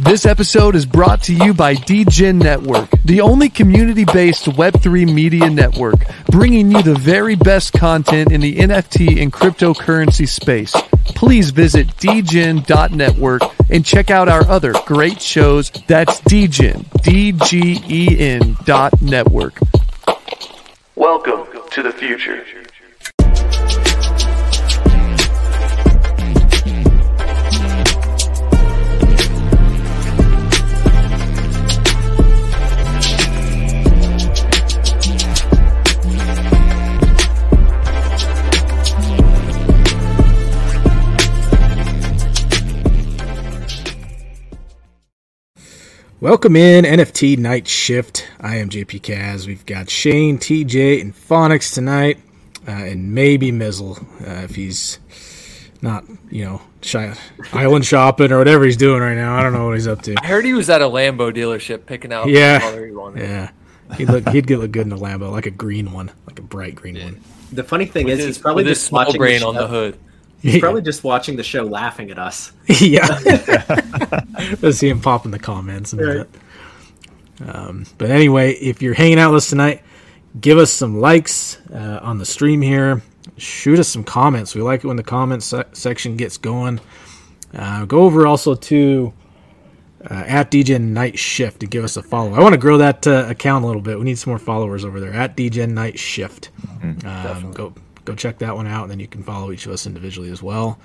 This episode is brought to you by DGen Network, the only community based Web3 media network, bringing you the very best content in the NFT and cryptocurrency space. Please visit dgen.network and check out our other great shows. That's DGen, D G E N dot network. Welcome to the future. Welcome in NFT Night Shift. I am JP Caz. We've got Shane, TJ, and Phonics tonight, uh, and maybe Mizzle uh, if he's not, you know, shy, island shopping or whatever he's doing right now. I don't know what he's up to. I heard he was at a Lambo dealership picking out Yeah. the color he wanted. Yeah, he'd look he'd get look good in a Lambo, like a green one, like a bright green one. The funny thing With is, his, he's probably just small watching brain the on the hood. He's probably just watching the show, laughing at us. yeah. Let's see him pop in the comments in a Right. bit. Um, but anyway, if you're hanging out with us tonight, give us some likes uh, on the stream here. Shoot us some comments. We like it when the comments se- section gets going. Uh, go over also to uh, at DGen Night Shift to give us a follow. I want to grow that uh, account a little bit. We need some more followers over there at DGen Night Shift. Um, go go check that one out, and then you can follow each of us individually as well.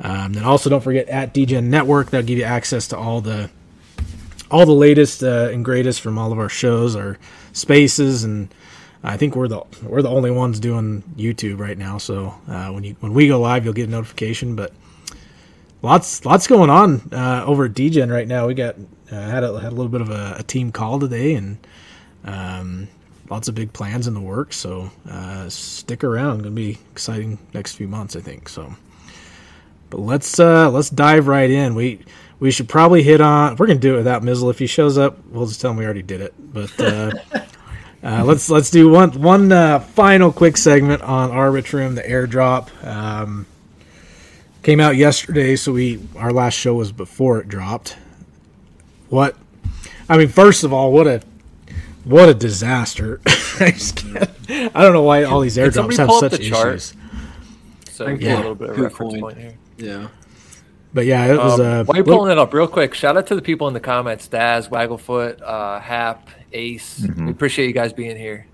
Um, then also don't forget at DGen Network. That'll give you access to all the all the latest uh, and greatest from all of our shows, our spaces, and I think we're the we're the only ones doing YouTube right now. So uh, when you when we go live, you'll get a notification. But lots lots going on uh, over at DGen right now. We got uh, had a had a little bit of a, a team call today, and um, lots of big plans in the works. So uh, stick around. Going to be exciting next few months, I think. So. But let's uh let's dive right in. We we should probably hit on. We're gonna do it without Mizzle. If he shows up, we'll just tell him we already did it. But uh, uh, let's let's do one one uh, final quick segment on Arbitrum, the airdrop. Um, came out yesterday, so we our last show was before it dropped. What? I mean, first of all, what a what a disaster! I, just can't, I don't know why all these Did airdrops have such the chart? issues. So we Yeah. get a little bit of Good reference point. point here. Yeah. But yeah, it was Um, uh, while you're little- pulling it up real quick, shout out to the people in the comments: Daz, Wagglefoot, uh, Hap, Ace. We appreciate you guys being here.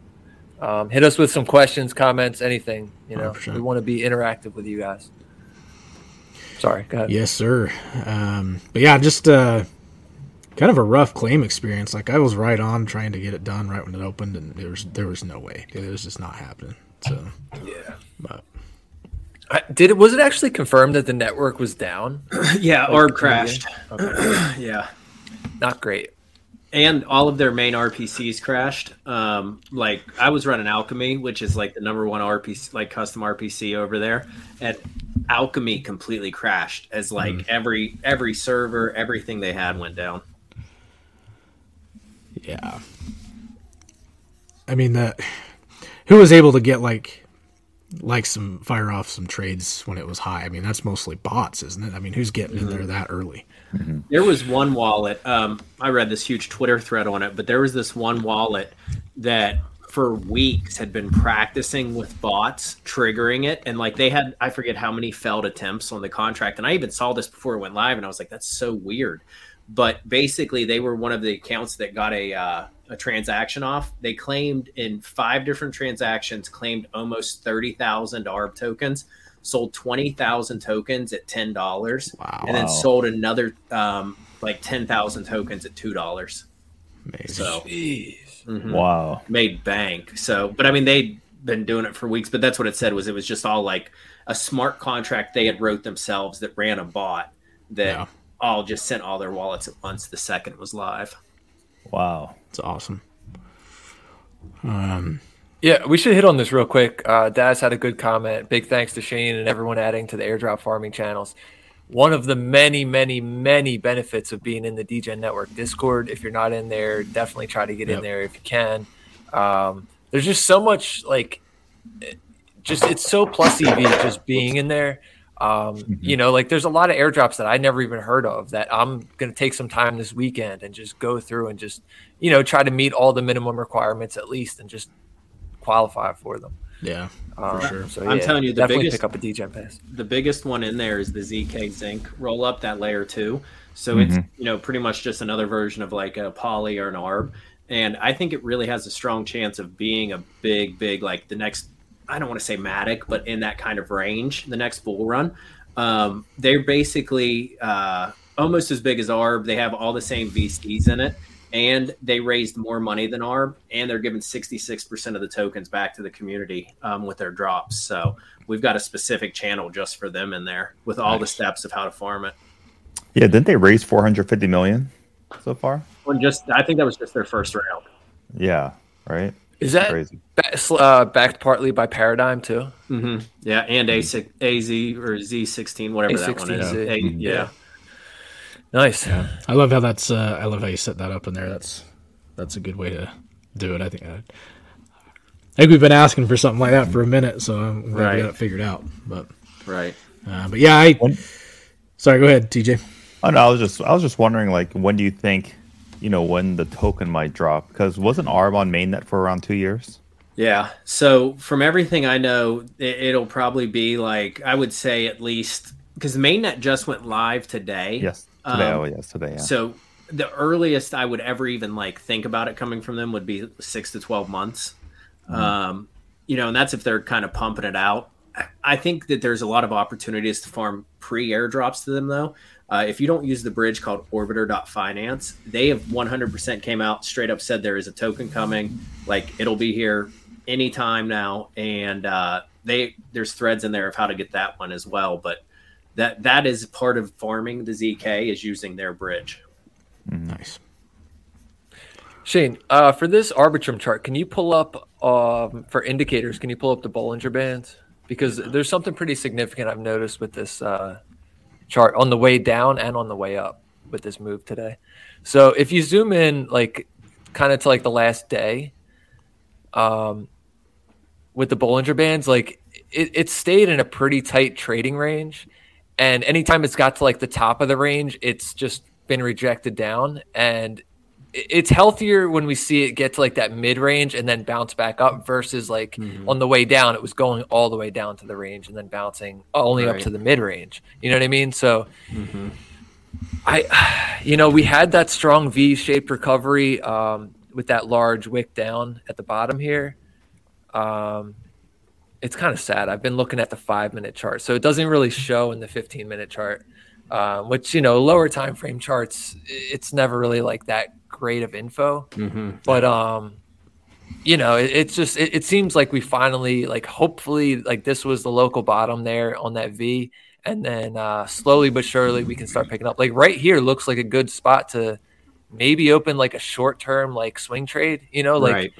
Um, hit us with some questions, comments, anything. You know, 100%. we want to be interactive with you guys. Sorry, go ahead. Yes, sir. Um, but yeah, just uh, kind of a rough claim experience. Like I was right on trying to get it done right when it opened, and there was there was no way. It was just not happening. So Yeah. but I- Did it? Was it actually confirmed that the network was down? Yeah, Arb crashed. Okay. Yeah. Not great. And all of their main RPCs crashed. Um, like I was running Alchemy, which is like the number one RPC, like custom RPC over there, and Alchemy completely crashed as like every every server, everything they had went down. Yeah, I mean the who was able to get like like some fire off some trades when it was high. I mean that's mostly bots, isn't it? I mean who's getting in there that early? There was one wallet. Um, I read this huge Twitter thread on it, but there was this one wallet that for weeks had been practicing with bots triggering it, and like they had, I forget how many failed attempts on the contract. And I even saw this before it went live, and I was like, "That's so weird." But basically, they were one of the accounts that got a uh, a transaction off. They claimed in five different transactions, claimed almost thirty thousand ARB tokens, sold twenty thousand tokens at ten dollars, Wow. and then sold another um, like ten thousand tokens at two dollars. Amazing. So mhm, Wow. made bank. So, but I mean, they'd been doing it for weeks. But that's what it said was it was just all like a smart contract they had wrote themselves that ran a bot that Yeah. All just sent all their wallets at once the second it was live. Wow. It's awesome. Um, Yeah, we should hit on this real quick. Uh, Daz had a good comment. Big thanks to Shane and everyone adding to the airdrop farming channels. One of the many, many, many benefits of being in the DGen Network Discord. If you're not in there, definitely try to get Yep. in there if you can. Um, there's just so much like, just it's so plus EV just being in there. Um, You know, like there's a lot of airdrops that I never even heard of that I'm going to take some time this weekend and just go through and just, you know, try to meet all the minimum requirements at least and just qualify for them. Yeah, Um, sure. So I'm telling you, the definitely biggest- pick up a DJ pass. the biggest one in there is the zkSync roll up that layer two. So it's you know pretty much just another version of like a poly or an arb, and I think it really has a strong chance of being a big, big like the next. I don't want to say Matic, but in that kind of range, the next bull run. Um, they're basically uh, almost as big as ARB. They have all the same VCs in it, and they raised more money than ARB, and they're giving 66% of the tokens back to the community um, with their drops. So we've got a specific channel just for them in there with all the steps of how to farm it. Yeah, didn't they raise 450 million so far? Well, just I think that was just their first round. Yeah, right. Is that Crazy. ba- uh, backed partly by Paradigm too? Mm-hmm. Yeah, and A six AZ or Z sixteen, whatever that one is. A16Z. A- yeah. Nice. I love how that's. Uh, I love how you set that up in there. That's that's a good way to do it. I think. I, I think we've been asking for something like that for a minute, so I'm glad Right. we got it figured out. But right. uh, but yeah, I. When- Sorry, go ahead, TJ. Oh no, I was just I was just wondering like when do you think, you know, when the token might drop? Because wasn't ARB on mainnet for around two years? Yeah. So from everything I know, it, it'll probably be like I would say at least because mainnet just went live today. Yes. Today. Um, oh yes, today. Yeah. So the earliest I would ever even like think about it coming from them would be six to twelve months. Um, you know, and that's if they're kind of pumping it out. I- I think that there's a lot of opportunities to farm pre airdrops to them though. Uh, if you don't use the bridge called orbiter.finance, they have 100% came out straight up said there is a token coming. Like it'll be here anytime now. And uh, they there's threads in there of how to get that one as well. But that that is part of farming the ZK is using their bridge. Nice. Shane, uh, for this Arbitrum chart, can you pull up um, for indicators? Can you pull up the Bollinger Bands? Because there's something pretty significant I've noticed with this uh, chart on the way down and on the way up with this move today. So if you zoom in, like kind of to like the last day, um, with the Bollinger Bands, like it, it stayed in a pretty tight trading range, and anytime it's got to like the top of the range, it's just been rejected down and it's healthier when we see it get to like that mid range and then bounce back up versus like Mm-hmm. on the way down it was going all the way down to the range and then bouncing only up to the mid range you know what i mean? So i you know we had that strong v-shaped recovery um, with that large wick down at the bottom here. Um, it's kind of sad. I've been looking at the five minute chart. So it doesn't really show in the 15 minute chart um, which you know lower time frame charts it's never really like that great of info but um you know it, it's just it, it seems like we finally like hopefully like this was the local bottom there on that v and then uh slowly but surely we can start picking up like right here looks like a good spot to maybe open like a short term like swing trade you know like right.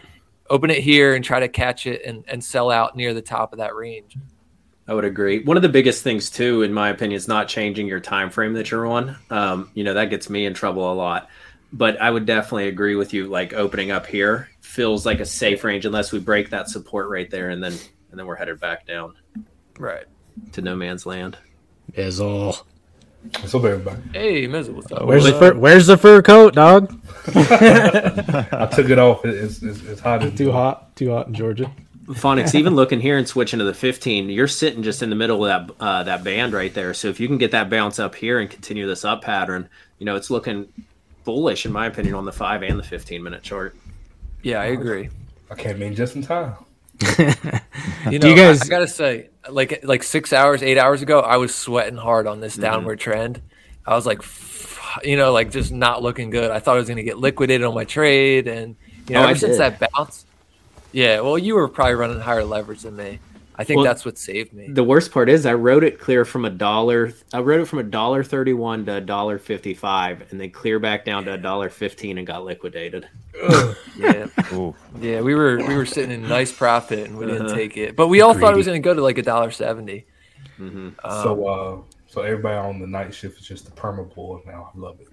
open it here and try to catch it and, and sell out near the top of that range I would agree. One of the biggest things too, in my opinion, is not changing your time frame that you're on. Um, you know, that gets me in trouble a lot. But I would definitely agree with you. Like opening up here feels like a safe range unless we break that support right there, and then and then we're headed back down right to no man's land. Is all. What's up, everybody? hey Mizzle, what's up Where's the fur? Where's the fur coat, dog? I took it off. It's, it's, it's hot. in Too hot. Too hot in Georgia. Phonics, even looking here and switching to the 15, you're sitting just in the middle of that uh, that band right there. So if you can get that bounce up here and continue this up pattern, you know it's looking bullish in my opinion on the five and the 15 minute chart. yeah i agree I came in just in time. You know, Do you guys- I, I gotta say, like like six hours, eight hours ago, I was sweating hard on Mm-hmm. this downward trend. I was like, f- you know, like just not looking good. I thought I was gonna get liquidated on my trade, and you know, Oh, ever since that bounce, yeah. Well, you were probably running higher leverage than me. I think Well, that's what saved me. The worst part is I wrote it clear from a dollar. I wrote it from a dollar thirty one to a dollar fifty five, and then clear back down to a dollar fifteen and got liquidated. yeah, Ooh. yeah. We were we were sitting in nice profit, and we didn't Uh-huh. take it. But we all thought it was gonna go to like a dollar seventy. Mm-hmm. so, uh, so everybody on the night shift is just a perma bull now. I love it.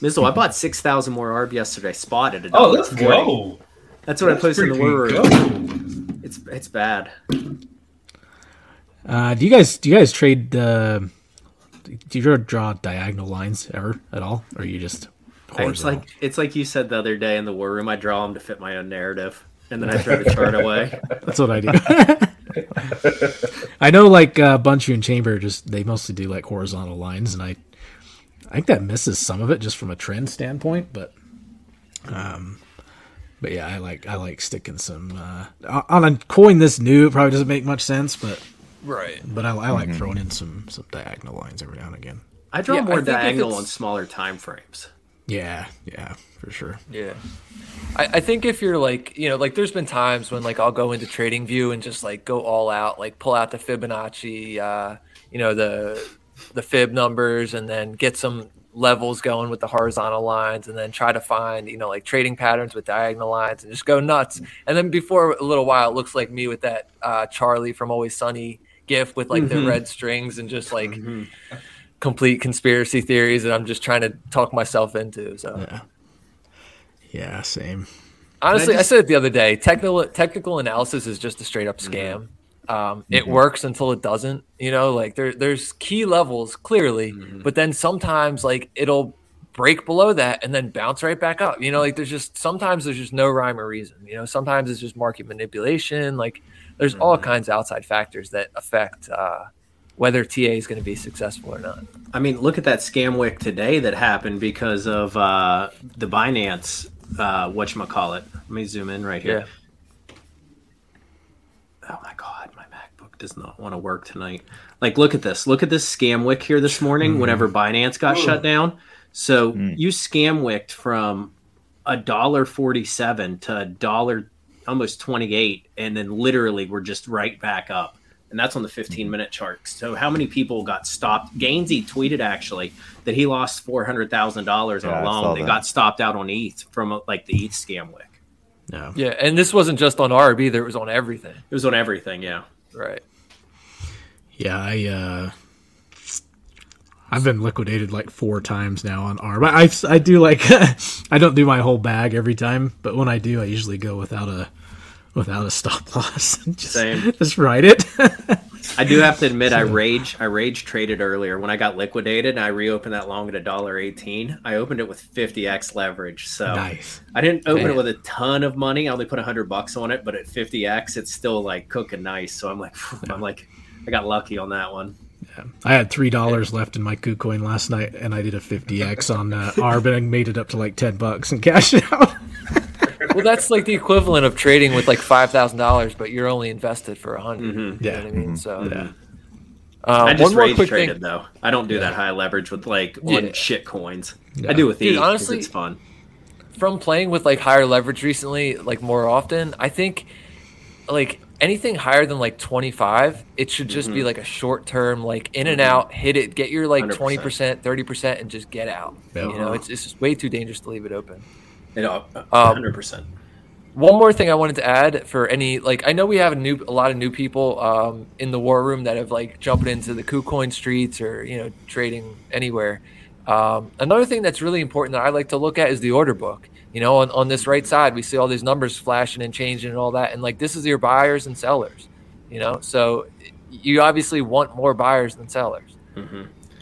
Mizzle, I bought six thousand more ARB yesterday. Spotted a Oh, dollar let's forty. go. That's what I Let's posted in the war room. It's it's bad. Uh, do you guys do you guys trade? Uh, do you ever draw diagonal lines ever at all, or you just Horizontal? It's like it's like you said the other day in the war room. I draw them to fit my own narrative, and then I throw the chart away. That's what I do. I know, like uh, Bunchu and Chamber, just they mostly do like horizontal lines, and I, I think that misses some of it just from a trend standpoint. But, um, but yeah, I like I like sticking some uh, on a coin this new. It probably doesn't make much sense, but Right. but I, I like throwing in some some diagonal lines every now and again. I draw Yeah, more think if diagonal it's- on smaller time frames. Yeah, yeah, for sure. Yeah. I, I think if you're like, you know, like there's been times when like I'll go into trading view and just like go all out, like pull out the Fibonacci, uh, you know, the the fib numbers and then get some levels going with the horizontal lines and then try to find, you know, like trading patterns with diagonal lines and just go nuts. And then before a little while it looks like me with that uh Charlie from Always Sunny gif with like the red strings and just like complete conspiracy theories that I'm just trying to talk myself into. So Yeah, yeah, same. Honestly, I, just- said it the other day. Technical technical analysis is just a straight up scam. Um, It works until it doesn't. You know, like there there's key levels clearly, but then sometimes like it'll break below that and then bounce right back up. You know, like there's just sometimes there's just no rhyme or reason. You know, sometimes it's just market manipulation. Like there's all kinds of outside factors that affect uh, whether TA is going to be successful or not. I mean, look at that scam wick today that happened because of uh, the Binance. Uh, what call it? Let me zoom in right here. Oh my god, does not want to work tonight. Like, look at this. Look at this scam wick here this morning. Whenever Binance got shut down, so you scam wicked from a dollar forty-seven to a dollar almost twenty-eight, and then literally we're just right back up. And that's on the 15 minute chart. So, how many people got stopped? Gainsey tweeted actually that he lost $400,000 on Yeah, I a saw loan that that. got stopped out on ETH from uh, like the ETH scam wick. No, Yeah, and this wasn't just on ARB either; it was on everything. It was on everything. Yeah. Right. Yeah, I uh I've been liquidated like four times now on ARB. I I, I do like I don't do my whole bag every time, but when I do, I usually go without a without a stop loss. just, Same. Just write it. I do have to admit, I rage. I rage traded earlier when I got liquidated. and I reopened that long at a dollar eighteen. I opened it with fifty x leverage. So nice. I didn't open Man. it with a ton of money. I only put hundred bucks on it, but at fifty x, it's still like cooking nice. So I'm like, I'm like, I got lucky on that one. I had three dollars left in my KuCoin last night, and I did a fifty x on uh, ARB, and I made it up to like ten bucks and cashed it out. well, that's like the equivalent of trading with like five thousand dollars, but you're only invested for a 100 You Yeah. know what I mean? So, Yeah. Uh, I just one more rage quick traded thing. though. I don't do that high leverage with like on Yeah. shit coins. Yeah. I do with these. Honestly- it's fun. From playing with like higher leverage recently, like more often, I think like anything higher than like 25, it should just Mm-hmm. be like a short term, like in and out, hit it, get your like 100%. 20%, 30%, and just get out. Yeah. You know, it's, it's just way too dangerous to leave it open. You know, Um, hundred percent. One more thing I wanted to add for any like I know we have a new a lot of new people um, in the war room that have like jumped into the KuCoin streets or you know trading anywhere. Um, another thing that's really important that I like to look at is the order book. You know, on, on this right side, we see all these numbers flashing and changing and all that, and like this is your buyers and sellers. You know, so you obviously want more buyers than sellers. Um,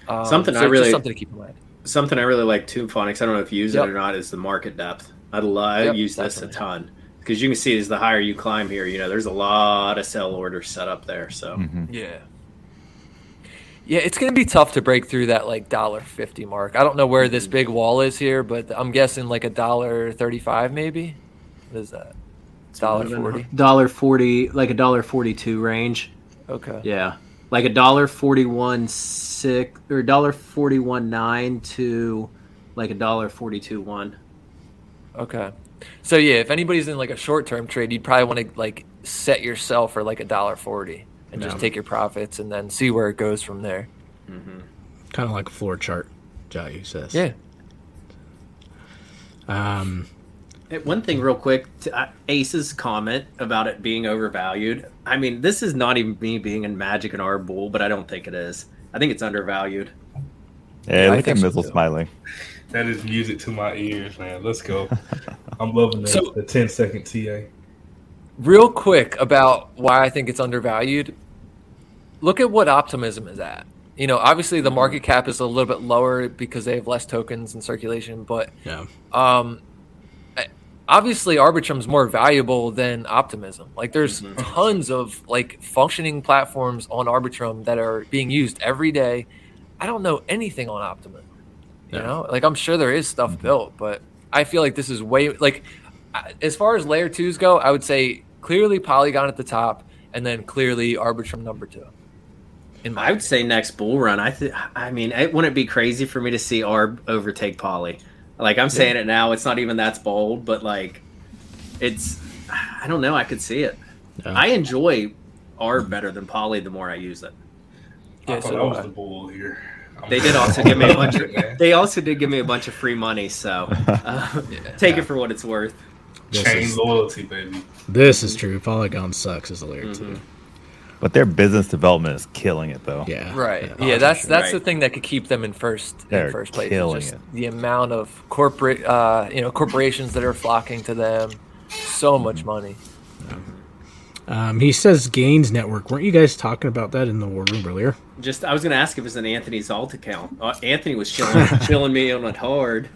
Mm-hmm. Something so I really- something to keep in mind. Something I really like too, Phonics. I don't know if you use Yep. it or not. Is the market depth. I love. Yep, I use this a ton because you can see as the higher you climb here, you know, there's a lot of sell orders set up there. So Mm-hmm. Yeah. Yeah, it's going to be tough to break through that like dollar fifty mark. I don't know where this mm-hmm. big wall is here, but I'm guessing like a dollar thirty-five, maybe. What is that? Dollar forty. dollar forty, like a dollar forty-two range. Okay. Yeah, like a dollar forty-one six or dollar forty-one nine to like a dollar forty-two one. Okay. So yeah, if anybody's in like a short-term trade, you'd probably want to like set yourself for like a dollar forty and just take your profits and then see where it goes from there. kind of like a floor chart. Jayu says. Yeah. Um. Hey, One thing, real quick, to, uh, Ace's comment about it being overvalued. I mean, this is not even me being in Magic and our bull, but I don't think it is. I think it's undervalued. Hey, I look think at so, Mizzle too. smiling. That is music to my ears, man. Let's go. I'm loving the, So- the 10 second TA. Real quick about why I think it's undervalued. look at what Optimism is at. You know, obviously the market cap is a little bit lower because they have less tokens in circulation, but Yeah. um, obviously Arbitrum's more valuable than Optimism. Like, there's tons of like functioning platforms on Arbitrum that are being used every day. I don't know anything on Optimism. You Yeah. know, like I'm sure there is stuff built, but I feel like this is way like as far as layer twos go. I would say clearly Polygon at the top, and then clearly Arbitrum number two. In my I would say next bull run. I th- I mean, it wouldn't it be crazy for me to see Arb overtake Poly. Like I'm saying it now. It's not even that's bold, but like, it's. I don't know. I could see it. Yeah. I enjoy Arb better than Poly the more I use it. Yeah, I so thought do I was I. the bull here. I'm- They did also give me a bunch of. They also did give me a bunch of free money, so uh, take it for what it's worth. This chain is, loyalty, baby. this is true. Polygon sucks as a layer Mm-hmm. two. But their business development is killing it, though. Yeah. Right. Yeah. Yeah, that's that's the thing that could keep them in first They're in first place. killing just it. the amount of corporate uh, you know, corporations that are flocking to them. So much money. Um, he says Gains Network. Weren't you guys talking about that in the war room earlier? Just I was going to ask if it was an Anthony's alt account. Uh, Anthony was chilling, chilling me on it hard.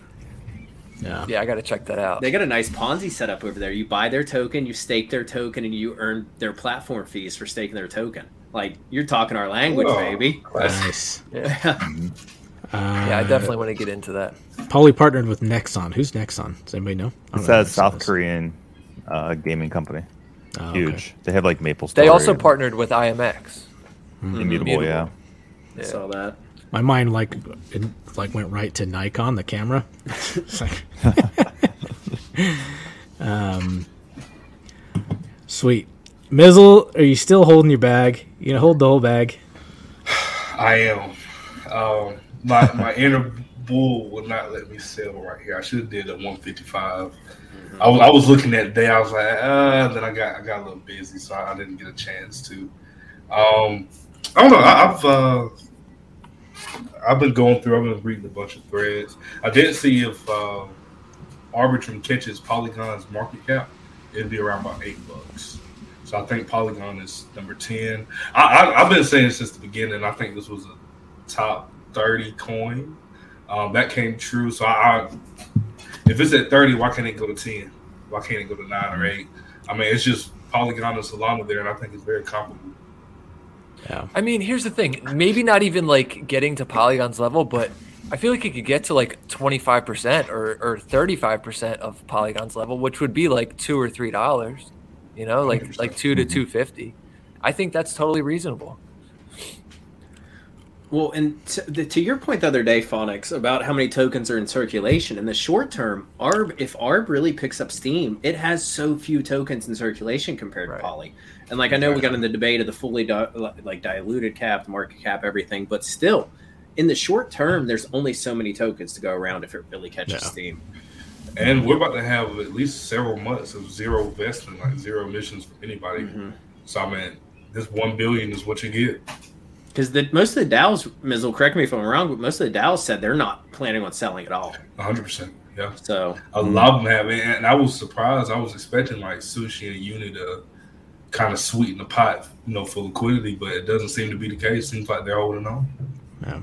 Yeah. Yeah, I got to check that out. They got a nice Ponzi setup over there. You buy their token, you stake their token, and you earn their platform fees for staking their token. Like you're talking our language, Oh, baby. Nice. Yeah. Uh, yeah, I definitely want to get into that. Poly partnered with Nexon. Who's Nexon? Does anybody know? I It know what says Nexon South is. Korean uh, gaming company. Oh, okay. Huge. They have like Maple They also partnered with IMX. Immutable, Immutable. yeah. I saw that. My mind like it, like went right to Nikon, the camera. It's like- um, sweet. Mizzle, are you still holding your bag? You gonna hold the whole bag? I am. Um, my my inner bull would not let me sell right here. I should have did a 155. I was I was looking at the day. I was like, uh, then I got I got a little busy, so I didn't get a chance to. Um, I don't know. I, I've uh, I've been going through. I've been reading a bunch of threads. I did see if uh, Arbitrum catches Polygon's market cap, it'd be around about eight bucks. So I think Polygon is number ten. I, I've been saying since the beginning. I think this was a top thirty coin. Um, that came true. So I, I, if it's at thirty, why can't it go to ten? Why can't it go to nine or eight? I mean, it's just Polygon and Solana there, and I think it's very comparable. Yeah. I mean, here's the thing. Maybe not even like getting to Polygon's level, but I feel like it could get to like 25% or, or 35% of Polygon's level, which would be like two or three dollars. You know, like like two to mm-hmm. two fifty. I think that's totally reasonable. Well, and to, the, to your point the other day, Phonics, about how many tokens are in circulation in the short term, Arb, if Arb really picks up steam, it has so few tokens in circulation compared Right. to Poly. And like I know we got in the debate of the fully di- like diluted cap, market cap, everything, but still, in the short term, there's only so many tokens to go around if it really catches Yeah. steam. And we're about to have at least several months of zero vesting, like zero emissions for anybody. Mm-hmm. So I mean, this one billion is what you get. Because the, most of the DAOs, Mizzle, correct me if I'm wrong, but most of the DAOs said they're not planning on selling at all. hundred percent. Yeah. So A mm-hmm. lot of them have, it, and I was surprised. I was expecting like sushi and uni to kind of sweeten the pot, you know, for liquidity, but it doesn't seem to be the case. Seems like they're holding on. Yeah.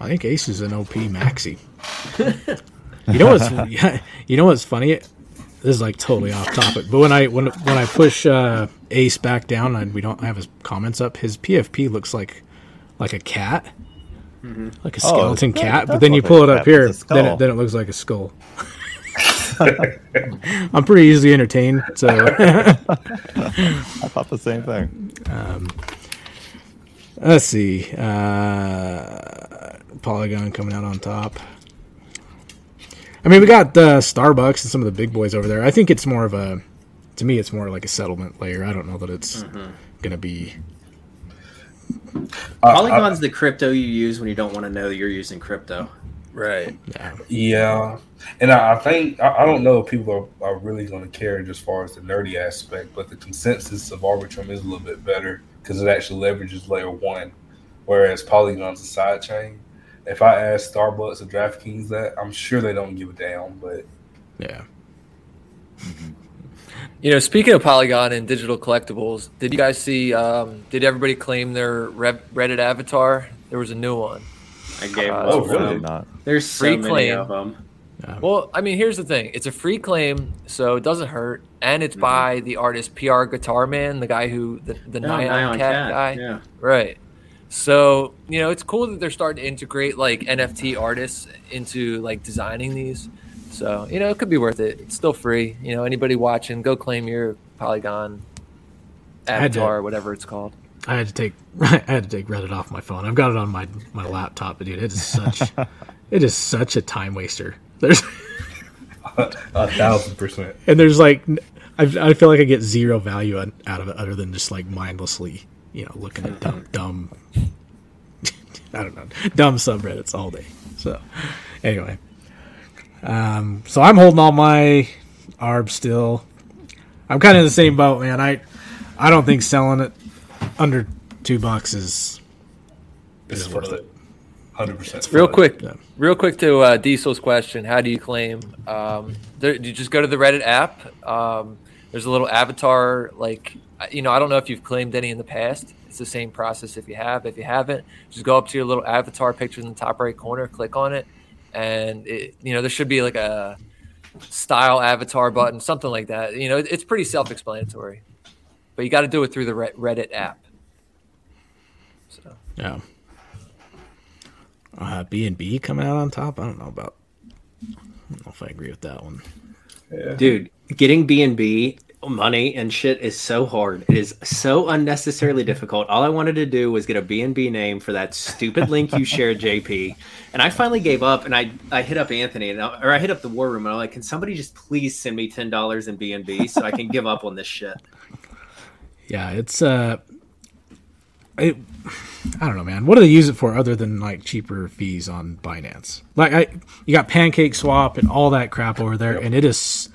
I think Ace is an OP maxi. you know what's yeah, you know what's funny? This is like totally off topic, but when I when when I push uh, Ace back down and we don't have his comments up, his PFP looks like like a cat, like a Oh, skeleton that- cat. But then you pull it up here, then it, then it looks like a skull. I'm pretty easily entertained, so I thought the same thing. Let's see. Uh, Polygon coming out on top. I mean, we got uh, Starbucks and some of the big boys over there. I think it's more of a, to me, it's more like a settlement layer. I don't know that it's going to be. Polygon's the crypto you use when you don't want to know you're using crypto. Right. Yeah, Yeah, and I, I think I, I don't know if people are, are really going to care just as far as the nerdy aspect, but the consensus of Arbitrum is a little bit better because it actually leverages layer one, whereas Polygon's a side chain. If I ask Starbucks or DraftKings that, I'm sure they don't give a damn. But yeah. You know, speaking of Polygon and digital collectibles, did you guys see? Um, did everybody claim their Rev- Reddit avatar? There was a new one. I gave Uh, most oh, really? them. Not. There's so Free many claim. of them. Well, I mean, here's the thing: it's a free claim, so it doesn't hurt, and it's by the artist PR Guitar Man, the guy who the the Oh, Nyan Nyan Cat, Cat, guy, yeah. right? So you know, it's cool that they're starting to integrate like NFT artists into like designing these. So you know, it could be worth it. It's still free. You know, anybody watching, go claim your Polygon had to- avatar, whatever it's called. I had to take I had to take Reddit off my phone. I've got it on my my laptop, but dude, it is such it is such a time waster. There's A thousand percent. and there's like I, I feel like I get zero value out out of it other than just like mindlessly, you know, looking at dumb dumb I don't know, dumb subreddits all day. So anyway. Um so I'm holding all my ARB still. I'm kind of in the same boat, man. I I don't think selling it under 2 bucks is is worth worth it. Hundred percent. Real quick, Yeah. real quick to uh, Diesel's question: How do you claim? Um, there, you just go to the Reddit app. Um, there's a little avatar, like you know. I don't know if you've claimed any in the past. It's the same process if you have. If you haven't, just go up to your little avatar picture in the top right corner, click on it, and it, you know there should be like a style avatar button, something like that. You know, it, it's pretty self-explanatory, but you got to do it through the Reddit app. So. Yeah. Uh, BNB coming out on top. I don't know about. I don't know if I agree with that one. Dude, getting BNB money and shit is so hard. It is so unnecessarily difficult. All I wanted to do was get a BNB name for that stupid link you shared, JP. And I finally gave up, and I I hit up Anthony, and I, or I hit up the War Room, and I'm like, can somebody just please send me ten dollars in BNB so I can give up on this shit? Yeah, it's uh, it, I don't know, man. What do they use it for other than like cheaper fees on Binance? Like, I you got Pancake Swap and all that crap over there, and it is.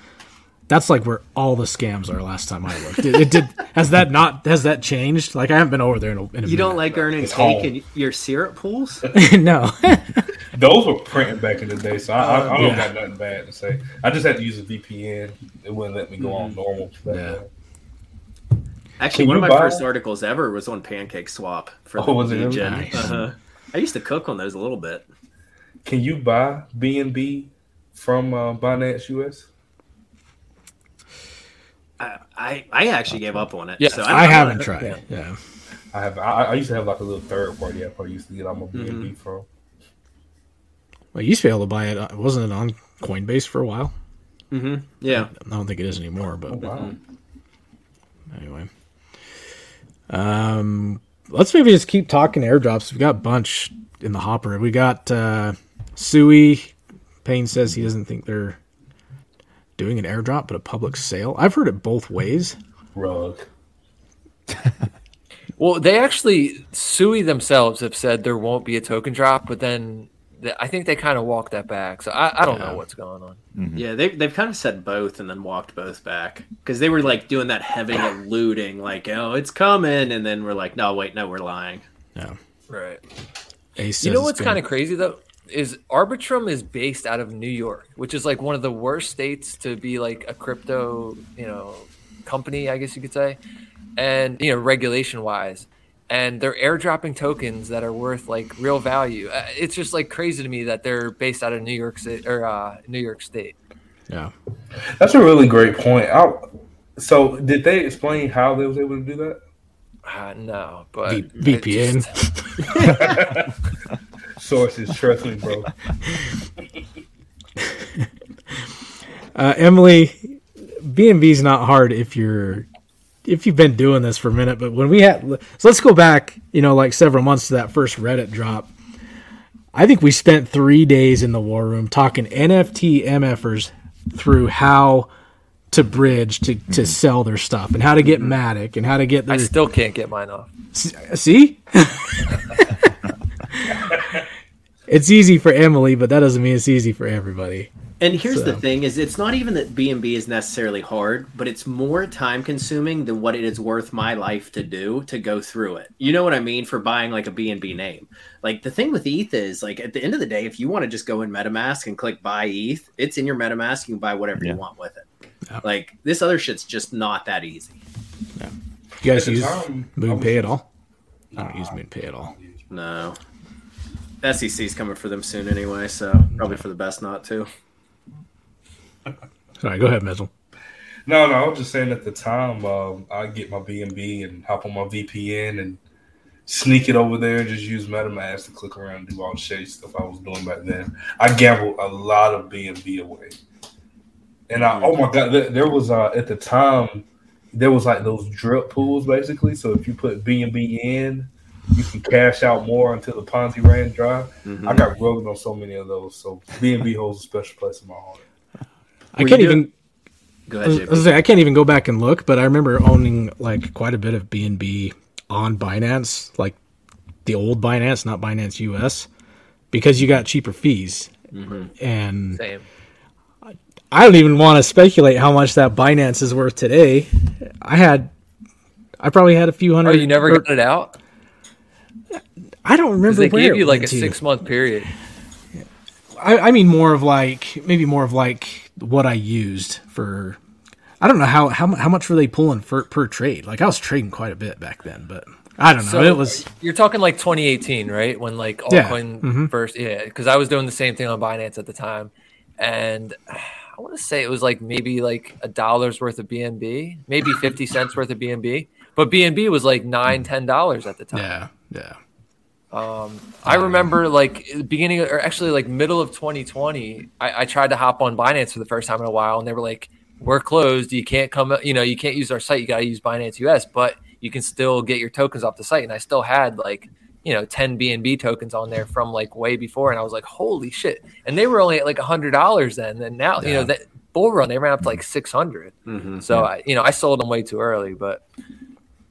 That's like where all the scams are. Last time I looked, it, it did. Has that not? Has that changed? Like I haven't been over there in a, in a You don't like earning cake home. in your syrup pools? no. Those were printing back in the day, so I, I, I don't Yeah. got nothing bad to say. I just had to use a VPN. It wouldn't let me go on normal. Yeah. then. Actually, Can one of my buy- first articles ever was on Pancake Swap for the Oh, was it. Nice. Uh-huh. I used to cook on those a little bit. Can you buy BNB from uh, Binance US? I, I I actually gave up on it. Yeah, so I don't know. haven't tried. Yeah. I have. I, I used to have like a little third party app I used to get all my B and B Mm-hmm. from. Well, you used to be able to buy it. uh, Wasn't it on Coinbase for a while? Yeah. I don't think it is anymore. But Oh, wow. anyway, um, let's maybe just keep talking airdrops. We've got a bunch in the hopper. We got uh, Sui. Payne says he doesn't think they're doing an airdrop, but a public sale. I've heard it both ways. Rug. Well, they actually Sui themselves have said there won't be a token drop, but then th- I think they kind of walked that back. So I, I don't Yeah. know what's going on. Yeah, they they've kind of said both and then walked both back because they were like doing that heavy alluding, like oh it's coming, and then we're like no wait no we're lying. Yeah. Right. Ace You know what's kind of crazy though is Arbitrum is based out of New York, which is like one of the worst states to be like a crypto, you know, company, I guess you could say, and you know, regulation wise. And they're airdropping tokens that are worth like real value. Uh, It's just like crazy to me that they're based out of New York City or uh, New York State. Yeah. That's a really great point. I, so, did they explain how they was able to do that? Uh, no, but V- VPN. just- Sources, trust me, bro. Uh, Emily, BNB is not hard if you're if you've been doing this for a minute. But when we had, so let's go back, you know, like several months to that first Reddit drop. I think we spent three days in the war room talking NFT MFers through how to bridge to, to mm-hmm. sell their stuff and how to get mm-hmm. Matic and how to get I still can't get mine off. see. it's easy for Emily, but that doesn't mean it's easy for everybody. And here's the thing: is it's not even that BNB is necessarily hard, but it's more time consuming than what it is worth my life to do to go through it. You know what I mean? For buying like a BNB name, like the thing with ETH is like at the end of the day, if you want to just go in MetaMask and click buy ETH, it's in your MetaMask. You can buy whatever Yeah. you want with it. Yeah. Like this other shit's just not that easy. Yeah. You guys use time, I MoonPay at all? I don't use MoonPay at all. No. SEC's coming for them soon anyway, so probably for the best not to. Sorry, go ahead, Mizzle. No, no, I was just saying at the time, um, I get my BNB and hop on my VPN and sneak it over there and just use MetaMask to click around and do all the shady stuff I was doing back then. I gambled a lot of BNB away, and I, oh my god, there, there was uh, at the time there was like those drip pools basically. So if you put BNB in, you can cash out more until the Ponzi ran dry. Mm-hmm. I got rugged on so many of those, so BNB holds a special place in my heart. I Were can't even. Go I ahead, was, I was gonna say, I can't even go back and look, but I remember owning like quite a bit of BNB on Binance, like the old Binance, not Binance US, because you got cheaper fees. Mm-hmm. And Same. I don't even want to speculate how much that Binance is worth today. I had, I probably had a few Oh, hundred. you never or- got it out? I don't remember they gave you like a six month period. I, I mean more of like maybe more of like what I used for. I don't know how how how much were they pulling for per trade? Like I was trading quite a bit back then, but I don't know. So it was you're talking like 2018, right? When like Yeah. altcoin Mhm. first, yeah. Because I was doing the same thing on Binance at the time, and I want to say it was like maybe like a dollar's worth of BNB, maybe 50 cents worth of BNB, but BNB was like nine, ten dollars at the time. yeah yeah Um, I remember like beginning or actually like middle of 2020, I, I tried to hop on Binance for the first time in a while, and they were like, "We're closed. You can't come. You know, you can't use our site. You got to use Binance US, but you can still get your tokens off the site." And I still had like you know 10 BNB tokens on there from like way before, and I was like, "Holy shit!" And they were only at like a hundred dollars then, and now you know that bull run they ran up to like 600. Mhm. So I, you know, I sold them way too early, but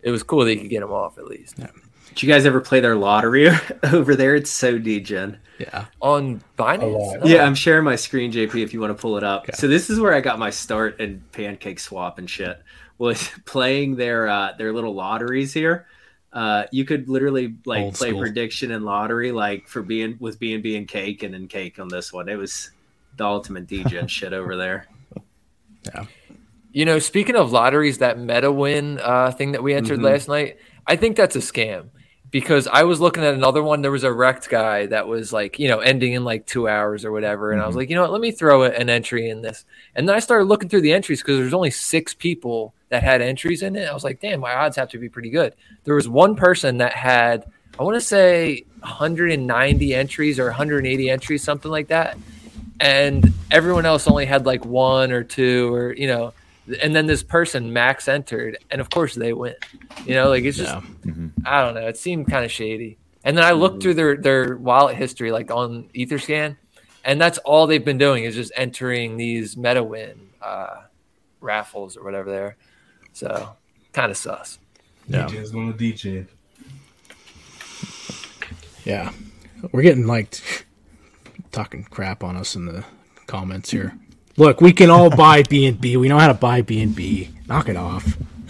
it was cool that you could get them off at least. Did you guys ever play their lottery over there? It's so degen. yeah On Binance, lot. No. Yeah, I'm sharing my screen, JP, if you want to pull it up. So this is where I got my start in pancake swap and shit. Was playing their uh, their little lotteries here. Uh, you could literally like Old play school. prediction and lottery like for being with BNB and cake and then cake on this one. It was the ultimate DJ shit over there. yeah You know, speaking of lotteries, that meta win uh, thing that we entered Mhm. last night, I think that's a scam because I was looking at another one. There was a wrecked guy that was like, you know, ending in like two hours or whatever. And I was like, you know what, let me throw an entry in this. And then I started looking through the entries because there's only six people that had entries in it. I was like, damn, my odds have to be pretty good. There was one person that had, I want to say 190 entries or 180 entries, something like that. And everyone else only had like one or two or, you know, and then this person max entered and of course they win. You know like it's just yeah. I don't know it seemed kind of shady. And then i looked through their their wallet history like on etherscan and that's all they've been doing is just entering these meta win uh raffles or whatever they're so kind of sus. Yeah. DJ's gonna DJ. yeah. We're getting like talking crap on us in the comments here. Look, we can all buy BNB. We know how to buy BNB. Knock it off.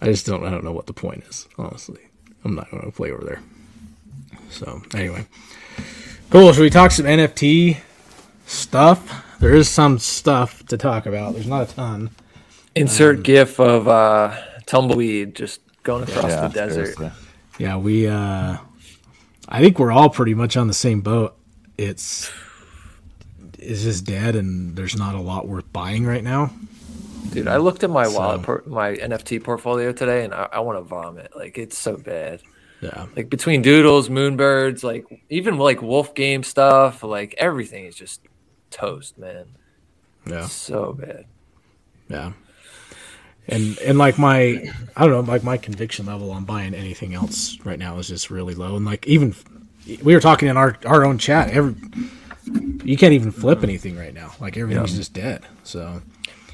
I just don't. I don't know what the point is. Honestly, I'm not going to play over there. So anyway, cool. Should we talk some NFT stuff? There is some stuff to talk about. There's not a ton. insert gif of uh tumbleweed just going across Yeah, the desert seriously. Yeah, we. uh I think we're all pretty much on the same boat. It's is just dead, and there's not a lot worth buying right now. dude i looked at my So- wallet por- my nft portfolio today and i, I want to vomit like it's so bad Yeah, like between doodles moonbirds like even like wolf game stuff like everything is just toast man yeah, so bad yeah. And and like my, I don't know, like my conviction level on buying anything else right now is just really low. And like even we were talking in our our own chat, every you can't even flip anything right now. Like everything's just dead. So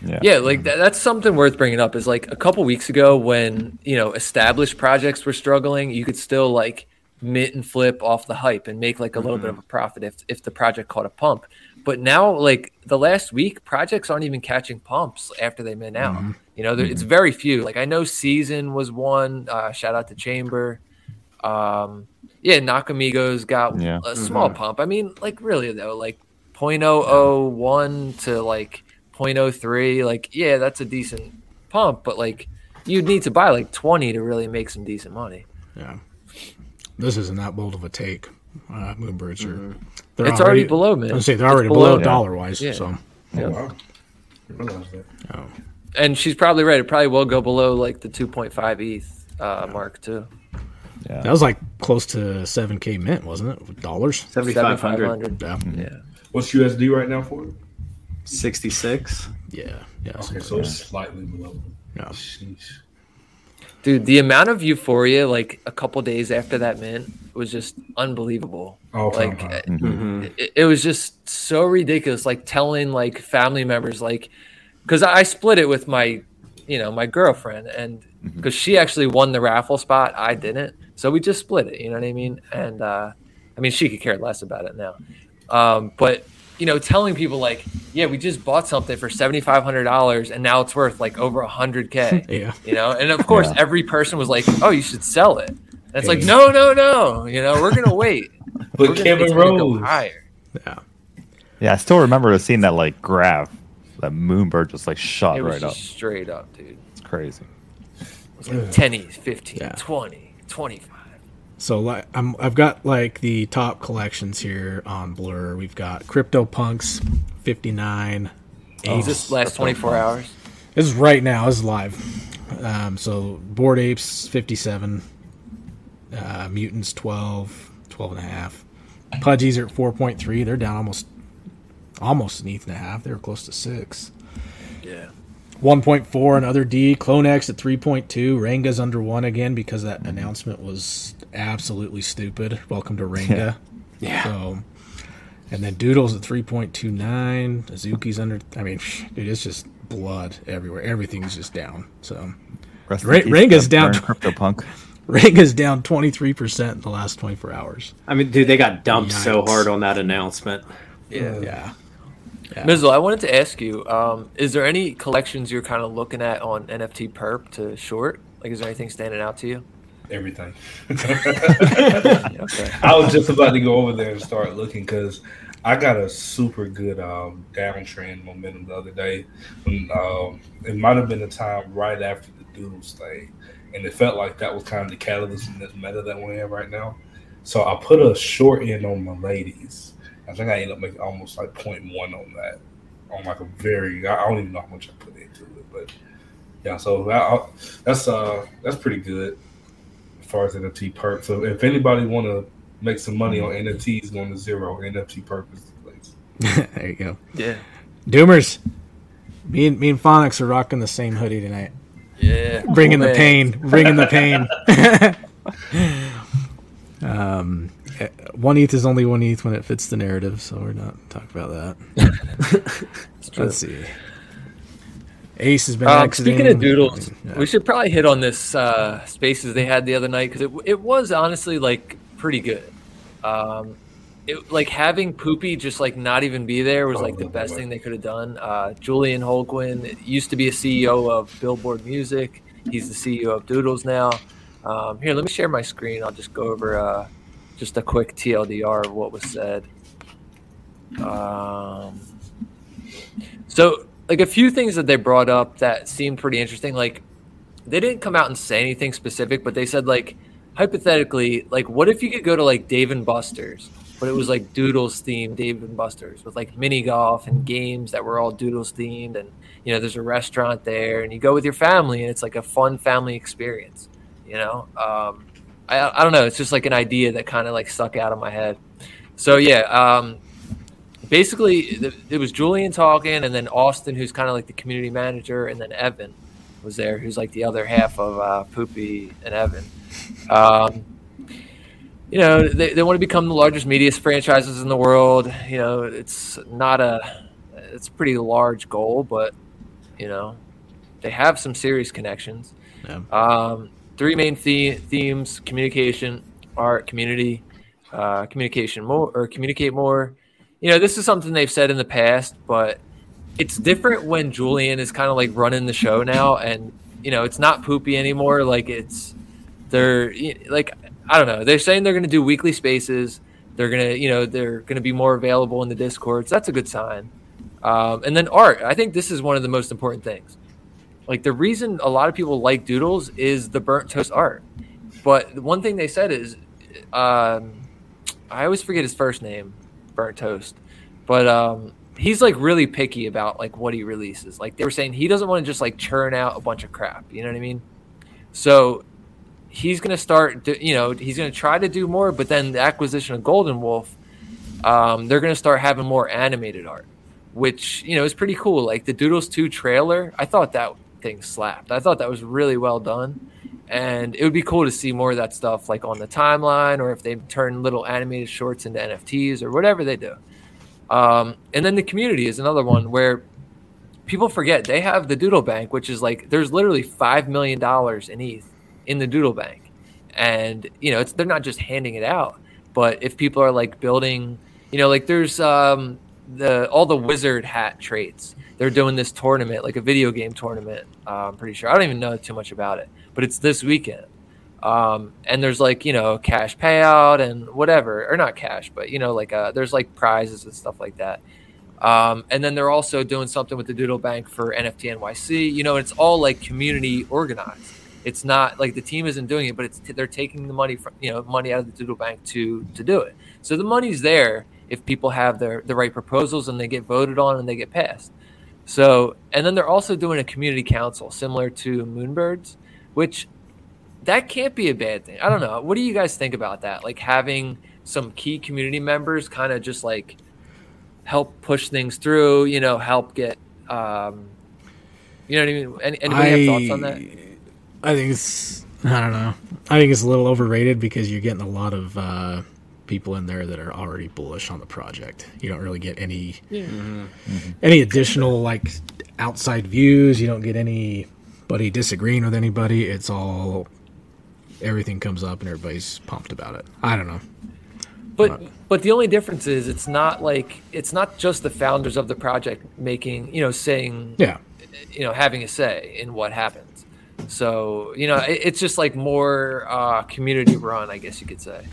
Yeah. yeah like that, that's something worth bringing up is like a couple weeks ago when you know established projects were struggling you could still like mint and flip off the hype and make like a little bit of a profit if, if the project caught a pump. But now like the last week projects aren't even catching pumps after they mint out. You know there, it's very few. Like i know season was one uh, shout out to chamber. Um yeah nakamigos got Yeah. a small pump i mean like really though like 0.001 to like 0.03, like yeah, that's a decent pump, but like you'd need to buy like 20 to really make some decent money. Yeah. This isn't that bold of a take. Uh, Moonbirds are. They're It's already below mid. I was gonna say they're It's already below below, dollar wise. Yeah. So Oh, wow. I realized that. And she's probably right. It probably will go below like the 2.5 ETH uh, mark too. That was like close to seven k mint, wasn't it? With dollars. 7,500. 7,500. Yeah. Yeah. What's USD right now for it? 66. Yeah. Yeah. Okay, so it's slightly below. Yeah. Sheesh. Dude, the amount of euphoria like a couple days after that mint was just unbelievable. All time like high. it, mm-hmm. it was just so ridiculous like telling like family members like because i split it with my you know my girlfriend and because she actually won the raffle spot i didn't. So we just split it you know what i mean? And uh i mean she could care less about it now. Um but you know telling people like yeah we just bought something for $7500 and now it's worth like over a 100k Yeah. you know? And of course Yeah. every person was like oh you should sell it. And it's like no no no you know we're gonna wait. But We're Kevin gonna go Rose. higher. Yeah. Yeah, I still remember seeing that like graph, that moonbird just like shot It was right just up. straight up, dude. It's crazy. It was like 10 ETH, 15, Yeah. 20, 25. So like I'm, I've got like the top collections here on Blur. We've got CryptoPunks 59. Is this last 24 hours? This is right now. This is live. Um, so Bored Apes 57. Uh, Mutants 12, 12 and a half. Pudgies are at 4.3. They're down almost almost an ETH and a half. They were close to six. Yeah. 1.4 another D. Clonex at 3.2. Renga's under one again because that announcement was absolutely stupid. Welcome to Renga. Yeah. So, and then Doodles at 3.29. Azuki's under. I mean, dude, it's just blood everywhere. Everything's just down. So, Rest in Ra- peace, Renga's Burn down. CryptoPunk. Renga's down 23% in the last 24 hours. I mean, dude, they got dumped so hard on that announcement. Yeah. Yeah. Yeah. Mizzle, I wanted to ask you, um, is there any collections you're kind of looking at on NFT perp to short? Like, is there anything standing out to you? Everything. Okay. I was just about to go over there and start looking because I got a super good um, downtrend momentum the other day. When, um, it might have been the time right after the Doodles thing, and it felt like that was kind of the catalyst in this meta that we're in right now. So I put a short in on my ladies. I think I ended up making almost like 0.1 on that. On like a very, I I don't even know how much I put into it, but yeah. So that, I- that's uh that's pretty good as far as NFT perp. So if anybody want to make some money on NFTs going to zero, NFT perp is the place. there you go. Yeah. Doomers. Me and me and Phonics are rocking the same hoodie tonight. Yeah. bringing the Man. pain, bringing the pain. um, one ETH is only one ETH when it fits the narrative, so we're not talking about that. Let's see. Ace has been Um, speaking of doodles, Yeah. we should probably hit on this uh, spaces they had the other night because it, it was honestly like pretty good. Um, it, like having Poopie just like not even be there was like the best thing they could have done. Uh, Julian Holguin used to be a CEO of Billboard Music. He's the CEO of Doodles now. Um, here, let me share my screen. I'll just go over uh, just a quick TLDR of what was said. Um, so, like a few things that they brought up that seemed pretty interesting. Like, they didn't come out and say anything specific, but they said like hypothetically, like what if you could go to like Dave and Buster's, but it was like Doodles themed Dave and Buster's with like mini golf and games that were all Doodles themed, and you know there's a restaurant there, and you go with your family, and it's like a fun family experience. You know, um, I I don't know, it's just like an idea that kind of like stuck out of my head. So yeah, um, basically th- it was Julian talking, and then Austin, who's kind of like the community manager, and then Evan was there, who's like the other half of uh, Poopie and Evan. Um, you know, they, they want to become the largest media franchises in the world. You know, it's not a, it's a pretty large goal, but you know, they have some serious connections. Yeah. Um, three main the- themes: communication, art, community, uh, communication more or communicate more. You know, this is something they've said in the past, but it's different when Julian is kind of like running the show now, and you know, it's not Poopie anymore. Like it's they're like I don't know. They're saying they're going to do weekly spaces. They're gonna, you know, they're gonna be more available in the Discord. So that's a good sign. Um, and then art. I think this is one of the most important things. Like the reason a lot of people like Doodles is the burnt toast art. But one thing they said is, um, I always forget his first name, burnt toast. But um, he's like really picky about like what he releases. Like they were saying, he doesn't want to just like churn out a bunch of crap. You know what I mean? So he's going to start, you know, he's going to try to do more. But then the acquisition of Golden Wolf, um, they're going to start having more animated art, which you know is pretty cool. Like the Doodles Two trailer, I thought that thing slapped. I thought that was really well done. And it would be cool to see more of that stuff like on the timeline or if they turn little animated shorts into NFTs or whatever they do. Um, and then the community is another one where people forget they have the Doodle Bank, which is like there's literally five million dollars in ETH in the Doodle Bank, and you know it's they're not just handing it out, but if people are like building, you know, like there's um, the all the wizard hat traits. They're doing this tournament, like a video game tournament. Uh, I'm pretty sure. I don't even know too much about it, but it's this weekend. Um, and there's like you know cash payout and whatever, or not cash, but you know like uh, there's like prizes and stuff like that. Um, and then they're also doing something with the Doodle Bank for NFT NYC. You know, it's all like community organized. It's not like the team isn't doing it, but it's they're taking the money from you know money out of the Doodle Bank to to do it. So the money's there if people have their the right proposals and they get voted on and they get passed. So and then they're also doing a community council similar to Moonbirds, which that can't be a bad thing. I don't know. What do you guys think about that? Like having some key community members kind of just like help push things through, you know, help get um you know what I mean? Any, anybody have thoughts on that? I think it's I don't know. I think it's a little overrated because you're getting a lot of uh, people in there that are already bullish on the project. You don't really get any any additional like outside views. You don't get anybody disagreeing with anybody. It's all everything comes up and everybody's pumped about it. I don't know. But but the only difference is it's not like it's not just the founders of the project making, you know, saying Yeah. you know, having a say in what happens. So, you know, it, it's just like more uh community run, I guess you could say.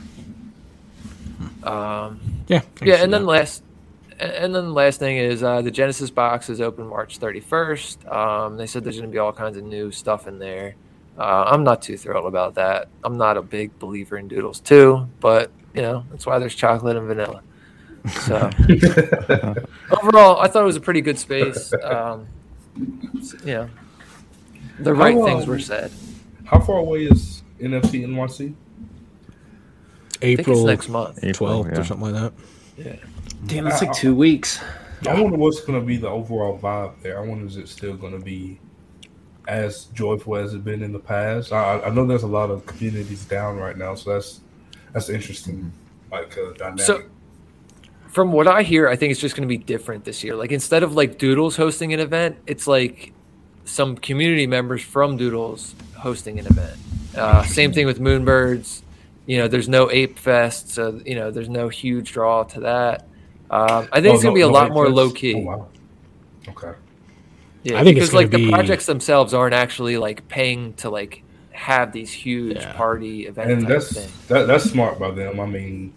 Um Yeah. Yeah, and then that. last, and then the last thing is uh, the Genesis box is open March 31st. Um, they said there's going to be all kinds of new stuff in there. Uh, I'm not too thrilled about that. I'm not a big believer in Doodles too, but you know that's why there's chocolate and vanilla. So overall, I thought it was a pretty good space. Um, s- you know, the right How, things um, were said. How far away is NFT NYC? I think April it's next month. April, 12th yeah. or something like that. Yeah. Damn, it's like two weeks. I wonder what's going to be the overall vibe there. I wonder is it still going to be as joyful as it's been in the past? I, I know there's a lot of communities down right now, so that's that's interesting. Like uh, dynamic. So, from what I hear, I think it's just going to be different this year. Like instead of like Doodles hosting an event, it's like some community members from Doodles hosting an event. Uh, same thing with Moonbirds. You know, there's no Ape Fest, so you know there's no huge draw to that. Um, I think Oh, it's going to no- be a no lot more Fest? low key. Oh, wow. Okay. Yeah, I think it's because like gonna the projects themselves aren't actually like paying to like have these huge Yeah. party events. And that's that, that's smart by them. I mean,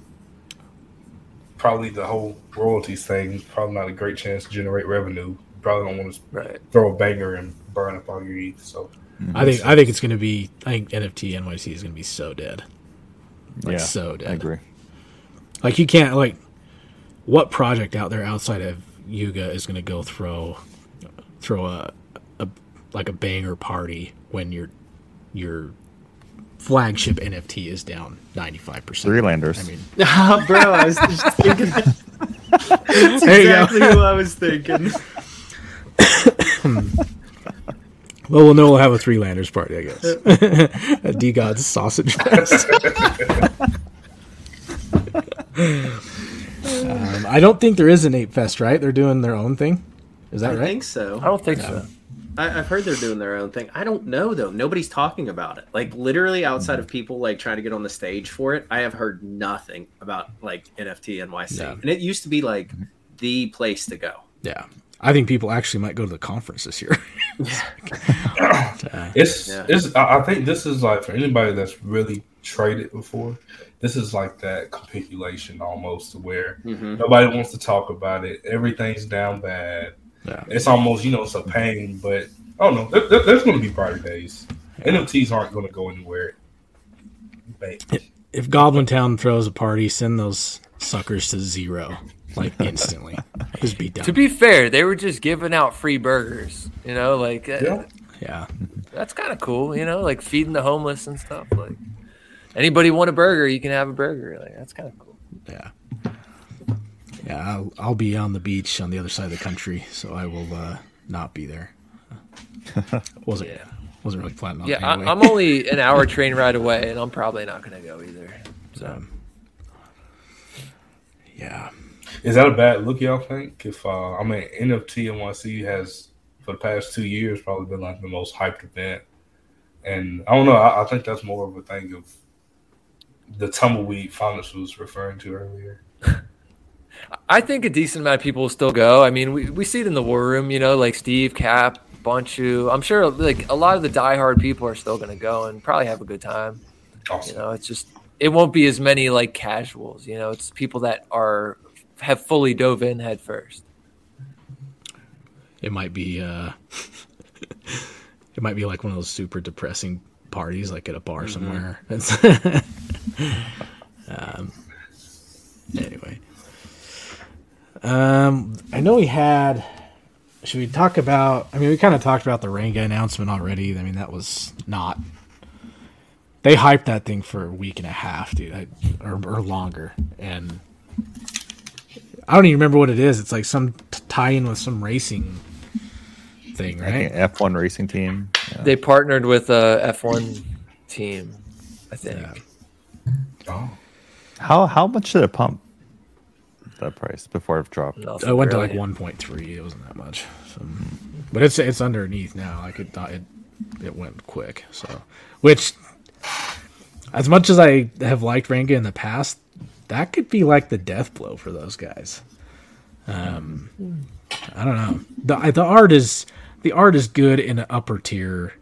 probably the whole royalties thing is probably not a great chance to generate revenue. Probably don't want to Right. throw a banger and burn up all your ETH. So I think I think it's going to be. I think NFT NYC is going to be so dead. Like yeah, so dead. I agree. Like you can't like what project out there outside of Yuga is going to go throw throw a, a like a banger party when your your flagship NFT is down 95%. Three landers. I mean, bro, I was just thinking. That's There you go. exactly what I was thinking. Well, we'll know we'll have a three landers party, I guess. a DeGod's sausage fest. um, I don't think there is an Ape Fest, right? They're doing their own thing. Is that I right? I think so. I don't think so. I, I've heard they're doing their own thing. I don't know though. Nobody's talking about it. Like literally outside of people like trying to get on the stage for it, I have heard nothing about like NFT NYC. Yeah. And it used to be like the place to go. Yeah. I think people actually might go to the conference this year. it's Yeah. it's. I I think this is like for anybody that's really traded before. This is like that capitulation almost to where Mhm. nobody wants to talk about it. Everything's down bad. Yeah. It's almost, you know, it's a pain, but I don't know. There, there- there's going to be brighter days. NFTs aren't going to go anywhere. Maybe. If Goblin Town throws a party, send those suckers to zero, like instantly. Just be done. To be fair, they were just giving out free burgers. You know, like uh, Yeah. yeah. that's kind of cool. You know, like feeding the homeless and stuff. Like anybody want a burger, you can have a burger. Like that's kind of cool. Yeah. Yeah, I'll, I'll be on the beach on the other side of the country, so I will uh, not be there. wasn't Yeah. wasn't really planning on. Yeah, I, anyway. I'm only an hour train ride away, and I'm probably not going to go either. So Um, yeah, Is that a bad look, y'all think? If uh, I mean, NFT NYC has for the past two years probably been like the most hyped event, and I don't know. I, I think that's more of a thing of the tumbleweed Phonics was referring to earlier. I think a decent amount of people will still go. I mean, we, we see it in the war room, you know, like Steve, Cap, Bunchu. I'm sure like a lot of the diehard people are still going to go and probably have a good time. You know, it's just it won't be as many like casuals. You know, it's people that are have fully dove in head first. it might be. Uh, it might be like one of those super depressing parties, like at a bar somewhere. Um, anyway, um, I know we had. Should we talk about? I mean, we kind of talked about the Renga announcement already. I mean, that was not. They hyped that thing for a week and a half, dude, I, or, or longer, and I don't even remember what it is. It's like some t- tie-in with some racing thing, right? F1 racing team. Yeah. They partnered with a F1 team, I think. Yeah. Oh, How how much did it pump? That price before it dropped. Nothing I went to like 1.3. It wasn't that much, so, but it's it's underneath now. Like it it it went quick. So, which as much as I have liked Renga in the past, that could be like the death blow for those guys. Um, I don't know. the The art is the art is good in an upper tier,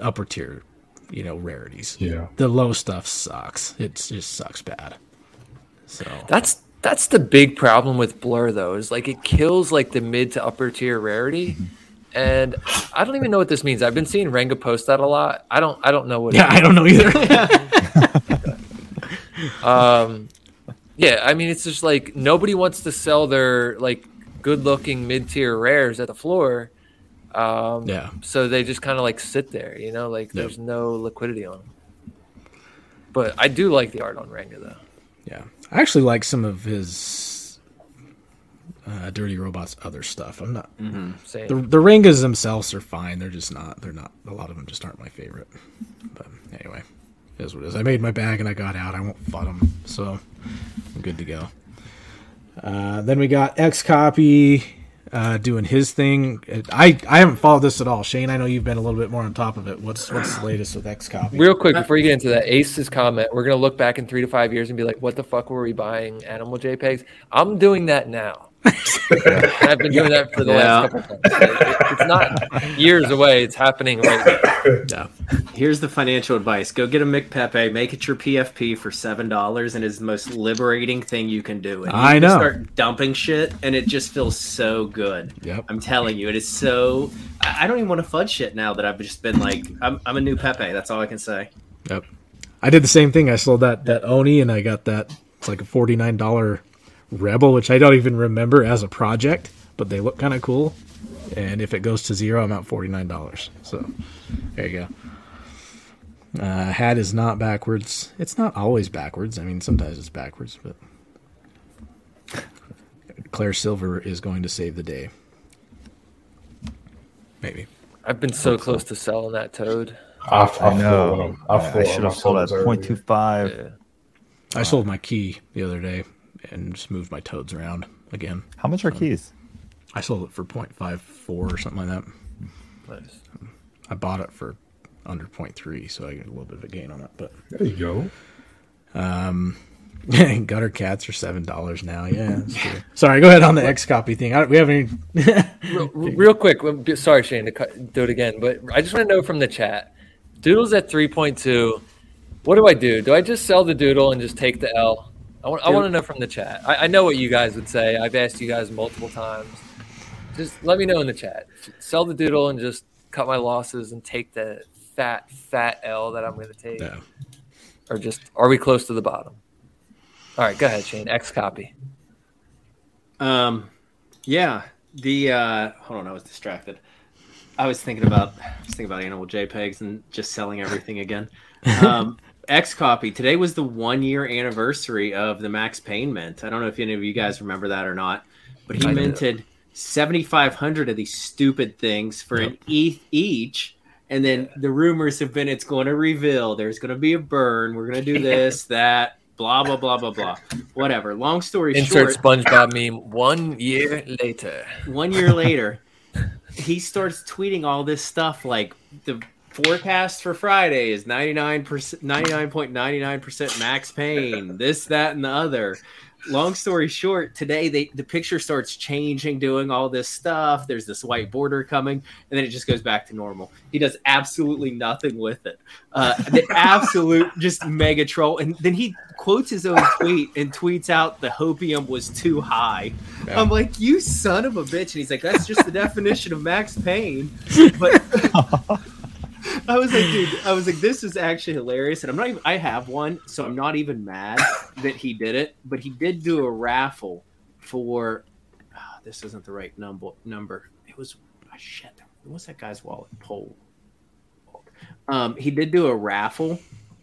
upper tier, you know, rarities. yeah. The low stuff sucks. It just sucks bad. So That's that's the big problem with Blur though. Is like it kills like the mid to upper tier rarity. And I don't even know what this means. I've been seeing Renga post that a lot. I don't I don't know what it yeah, I don't know either. Um, yeah, I mean, it's just like nobody wants to sell their like good-looking mid-tier rares at the floor. Um, Yeah. So they just kind of like sit there, you know, like Yep. there's no liquidity on them. But I do like the art on Renga though. Yeah, I actually like some of his uh, Dirty Robots other stuff. I'm not Same. the the Rengas themselves are fine. They're just not. They're not. A lot of them just aren't my favorite. But anyway, it is what it is. I made my bag and I got out. I won't fight them, so I'm good to go. Uh, then we got XCOPY uh, doing his thing. I I haven't followed this at all. Shane, I know you've been a little bit more on top of it. What's what's the latest with XCOPY? Real quick before you get into that, Ace's comment, we're gonna look back in three to five years and be like, "What the fuck were we buying animal JPEGs?" I'm doing that now. And I've been doing that for the Yeah. last couple of times. It- It's not years away; it's happening right now. Yeah. Here's the financial advice: Go get a McPepe, make it your PFP for seven dollars, and it's the most liberating thing you can do. And you I know. Start dumping shit, and it just feels so good. Yep. I'm telling you, it is so. I I don't even want to fudge shit now that I've just been like, I'm, I'm a new Pepe. That's all I can say. Yep. I did the same thing. I sold that that Oni and I got that it's like a forty nine dollar Rebel, which I don't even remember as a project, but they look kind of cool. And if it goes to zero, I'm at forty nine dollars. So there you go. Uh, hat is not backwards. It's not always backwards. I mean, sometimes it's backwards, but Claire Silver is going to save the day. Maybe. I've been so close to selling that toad. I, I, I know. I, I, I should have sold at earlier. 0.25. Yeah. I sold my key the other day and just moved my toads around again. How much are keys? I sold it for 0.54 or something like that. Nice. I bought it for under 0.3, so I get a little bit of a gain on it. But There you go. Um, gutter cats are seven dollars now. Yeah, that's true. Sorry, go ahead on the XCOPY thing. I, we haven't. Even, Real, real quick, sorry Shane to cut, do it again, but I just want to know from the chat, Doodles at three point two. What do I do? Do I just sell the doodle and just take the L? I want, I want to know from the chat. I, I know what you guys would say. I've asked you guys multiple times. Just let me know in the chat. Sell the doodle and just cut my losses and take the fat, fat L that I'm going to take. Yeah. Or just, are we close to the bottom? All right, go ahead, Shane. XCOPY. Um, yeah. The uh, hold on, I was distracted. I was thinking about I was thinking about animal JPEGs and just selling everything again. Um, XCOPY. Today was the one year anniversary of the Max Pain mint. I don't know if any of you guys remember that or not, but he I minted seventy five hundred of these stupid things for an ETH each. And then the rumors have been it's going to reveal. There's going to be a burn. We're going to do this, that, blah blah blah blah blah. Whatever. Long story Insert short, SpongeBob meme one year later. one year later, he starts tweeting all this stuff like the forecast for Friday is 99%, 99.99% max pain, this, that, and the other. Long story short, today they the picture starts changing, doing all this stuff. There's this white border coming, and then it just goes back to normal. He does absolutely nothing with it. Uh, the absolute just mega troll. And then he quotes his own tweet and tweets out the hopium was too high. I'm like, you son of a bitch. And he's like, that's just the definition of max pain. But I was like, dude, I was like, this is actually hilarious. And I'm not even, I have one, so I'm not even mad that he did it. But he did do a raffle for, ah, this isn't the right number. Number. It was, ah, shit. What's that guy's wallet? Pole. Um, he did do a raffle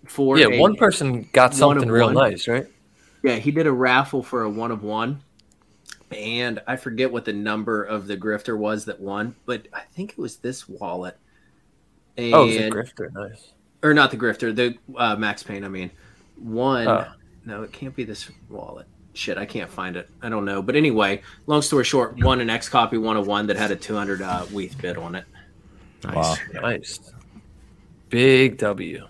for Yeah, a- one person got something real one. nice, right? Yeah, he did a raffle for a one of one. And I forget what the number of the grifter was that won, but I think it was this wallet. And, Oh, it was a grifter. Nice. or not the grifter, the uh, Max Pain. I mean, one. Oh. No, it can't be this wallet. Shit, I can't find it. I don't know. But anyway, long story short, one an XCOPY, one of one that had a 200 uh, WETH bid on it. Nice. Wow. Nice. Big W.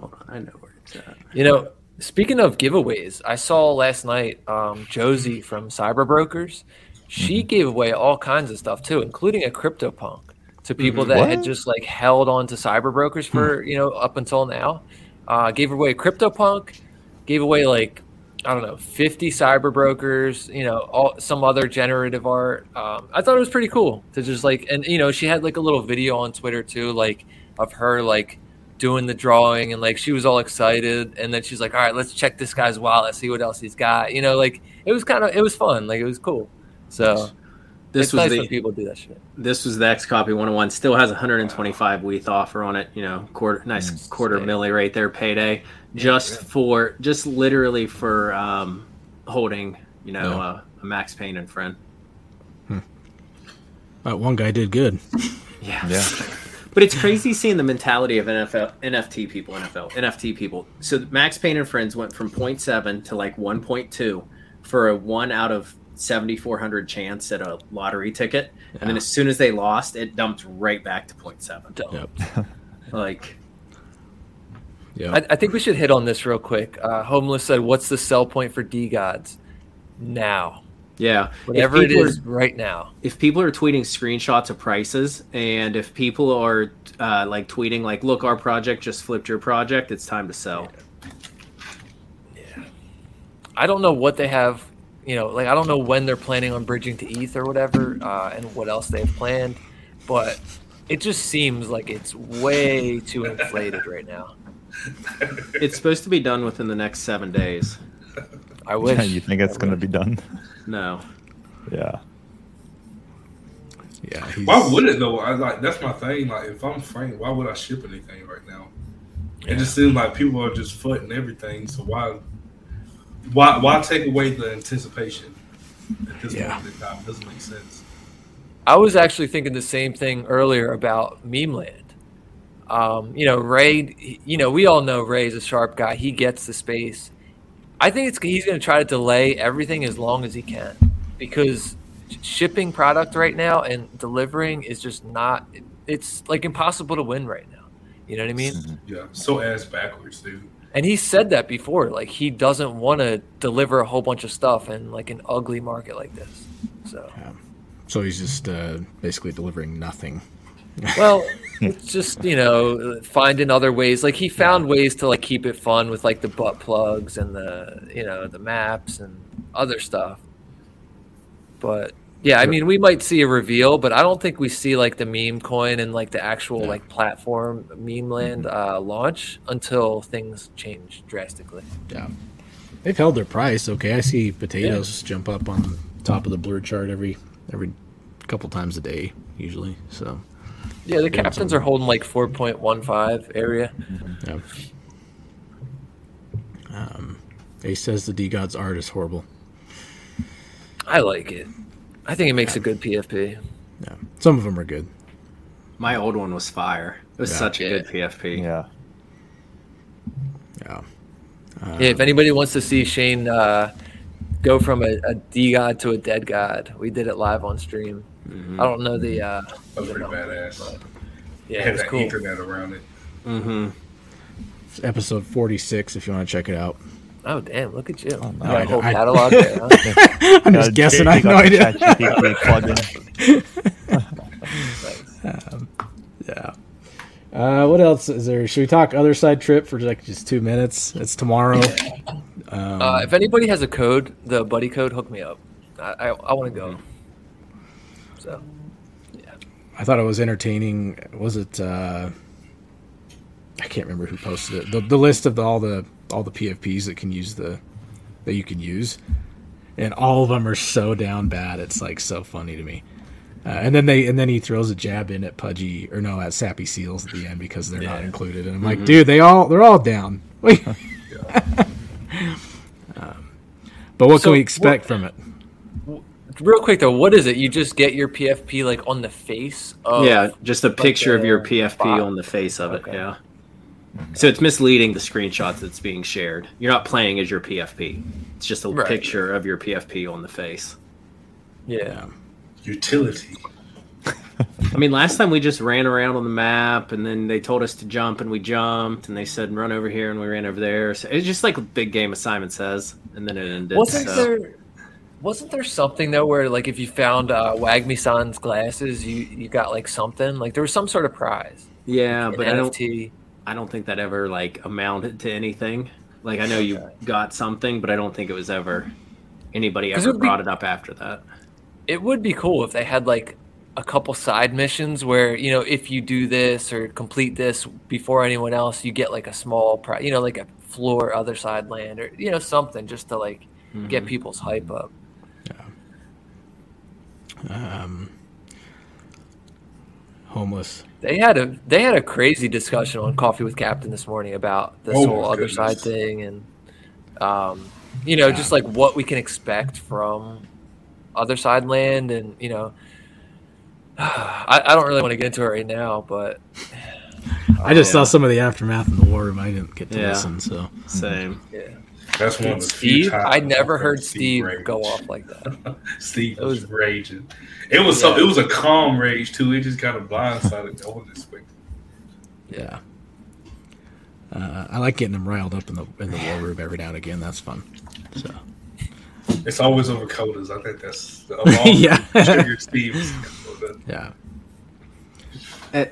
Hold on, I know where it's at. You know, speaking of giveaways, I saw last night um, Josie from Cyber Brokers. She gave away all kinds of stuff too, including a CryptoPunk to people that had just like held on to Cyber Brokers for you know up until now. Uh, gave away CryptoPunk, gave away like I don't know, 50 cyber brokers, you know, all some other generative art. Um, I thought it was pretty cool to just like, and you know, she had like a little video on Twitter too, like of her like doing the drawing and like she was all excited. And then she's like, all right, let's check this guy's wallet, see what else he's got. You know, like it was kind of, it was fun. Like it was cool. So This it's was nice the people do that shit. this was the XCOPY 101. Still has 125 WETH offer on it. You know, quarter nice quarter sick. milli right there payday, just for just literally for um, holding. You know, Yeah. uh, a Max Pain and friend. Uh, one guy did good. Yeah. Yeah. But it's crazy seeing the mentality of NFL, NFT people, NFL, NFT people. So Max Pain and Friends went from 0.7 to like 1.2 for a one out of 7,400 chance at a lottery ticket. And then as soon as they lost, it dumped right back to 0.7. Yep. Like, Yeah. I, I think we should hit on this real quick. Uh, Homeless said, "What's the sell point for DeGods now? yeah. Whatever it people are- right now." if people are tweeting screenshots of prices and if people are uh, like tweeting like look our project just flipped your project it's time to sell Yeah. I don't know what they have, you know, like I don't know when they're planning on bridging to ETH or whatever, uh, and what else they have planned, but it just seems like it's way too inflated right now. it's supposed to be done within the next seven days I wish. you think it's going to be done? no Yeah. yeah. He's, Why would it though? I like that's my thing. Like if I'm Frank, why would I ship anything right now? It just seems like people are just footing everything. So why, why, why take away the anticipation at this Yeah. point in time? It doesn't make sense. I was actually thinking the same thing earlier about Memeland. Um, you know, Ray. You know, we all know Ray's a sharp guy. He gets the space. I think it's he's going to try to delay everything as long as he can because shipping product right now and delivering is just not. It's like impossible to win right now. You know what I mean? Yeah, so ass backwards, dude. And he said that before. Like he doesn't want to deliver a whole bunch of stuff in like an ugly market like this. So So he's just uh, basically delivering nothing. Well, it's just you know finding other ways. Like he found ways to like keep it fun with like the butt plugs and the you know the maps and other stuff. But yeah, I mean we might see a reveal, but I don't think we see like the meme coin and like the actual like platform Memeland uh, launch until things change drastically. Yeah. They've held their price. Okay, I see Potatoz jump up on the top of the blur chart every every couple times a day usually. So Yeah, the Captainz are holding like four point one five area. yeah. Um, Ace says the DeGod's art is horrible. I like it. I think it makes a good PFP. Yeah, some of them are good. My old one was fire. It was Yeah. such a good PFP. Yeah. Yeah, Yeah, if anybody wants to see Shane uh, go from a, a DeGod to a dead god, we did it live on stream. I don't know the. Uh, That was pretty know, badass. yeah, it was cool. internet around it. Mm-hmm. it's episode forty six. If you want to check it out, Oh damn! Look at you. Oh, You no, got I a whole don't- I- catalog there. Huh? I'm just guessing. I have no idea. Yeah. Uh, what else is there? Should we talk Otherside trip for like just two minutes? It's tomorrow. Um, uh, if anybody has a code, the buddy code, hook me up. I I, I want to go. So Yeah. I thought it was entertaining. Was it? Uh, I can't remember who posted it. The, the list of the, all the all the PFPs that can use the that you can use, and all of them are so down bad. It's like so funny to me. Uh, and then they and then he throws a jab in at Pudgy or no at Sappy Seals at the end because they're not included. And I'm like, dude, they all they're all down. Wait. um, but what So can we expect from it? real quick though, what is it? You just get your PFP like on the face of yeah, just a picture of your PFP bot. on the face of it. Okay. Yeah. So it's misleading the screenshots that's being shared. You're not playing as your PFP. It's just a Right. picture of your PFP on the face. yeah. Utility. I mean, last time we just ran around on the map, and then they told us to jump, and we jumped, and they said run over here, and we ran over there. So it's just like a big game of Simon Says, and then it ended. Wasn't so- there? Wasn't there something though where like if you found uh, Wagmi San's glasses, you you got like something like there was some sort of prize. Yeah, an but I don't. NFT. I don't think that ever like amounted to anything. Like I know you got something, but I don't think it was ever anybody ever it would be- brought it up after that. It would be cool if they had like a couple side missions where you know if you do this or complete this before anyone else, you get like a small prize. You know, like a floor Otherside land or you know something just to like Mm-hmm. get people's hype up. Um, homeless. They had a they had a crazy discussion on Coffee with Captain this morning about this Oh, whole other goodness. side thing and um, you know just like what we can expect from Otherside land and you know I, I don't really want to get into it right now but I just yeah. saw some of the aftermath in the war room. I didn't get to Yeah. listen, so Same. yeah That's one of the few Steve times I never heard Steve rage. go off like that Steve It was, was- raging. It was so. It was a calm rage too. It just kind of blindsided. I wasn't expecting. yeah. Uh, I like getting them riled up in the in the war room every now and again. That's fun. So It's always over coders. I think that's of all Yeah. trigger Steve. yeah, Uh,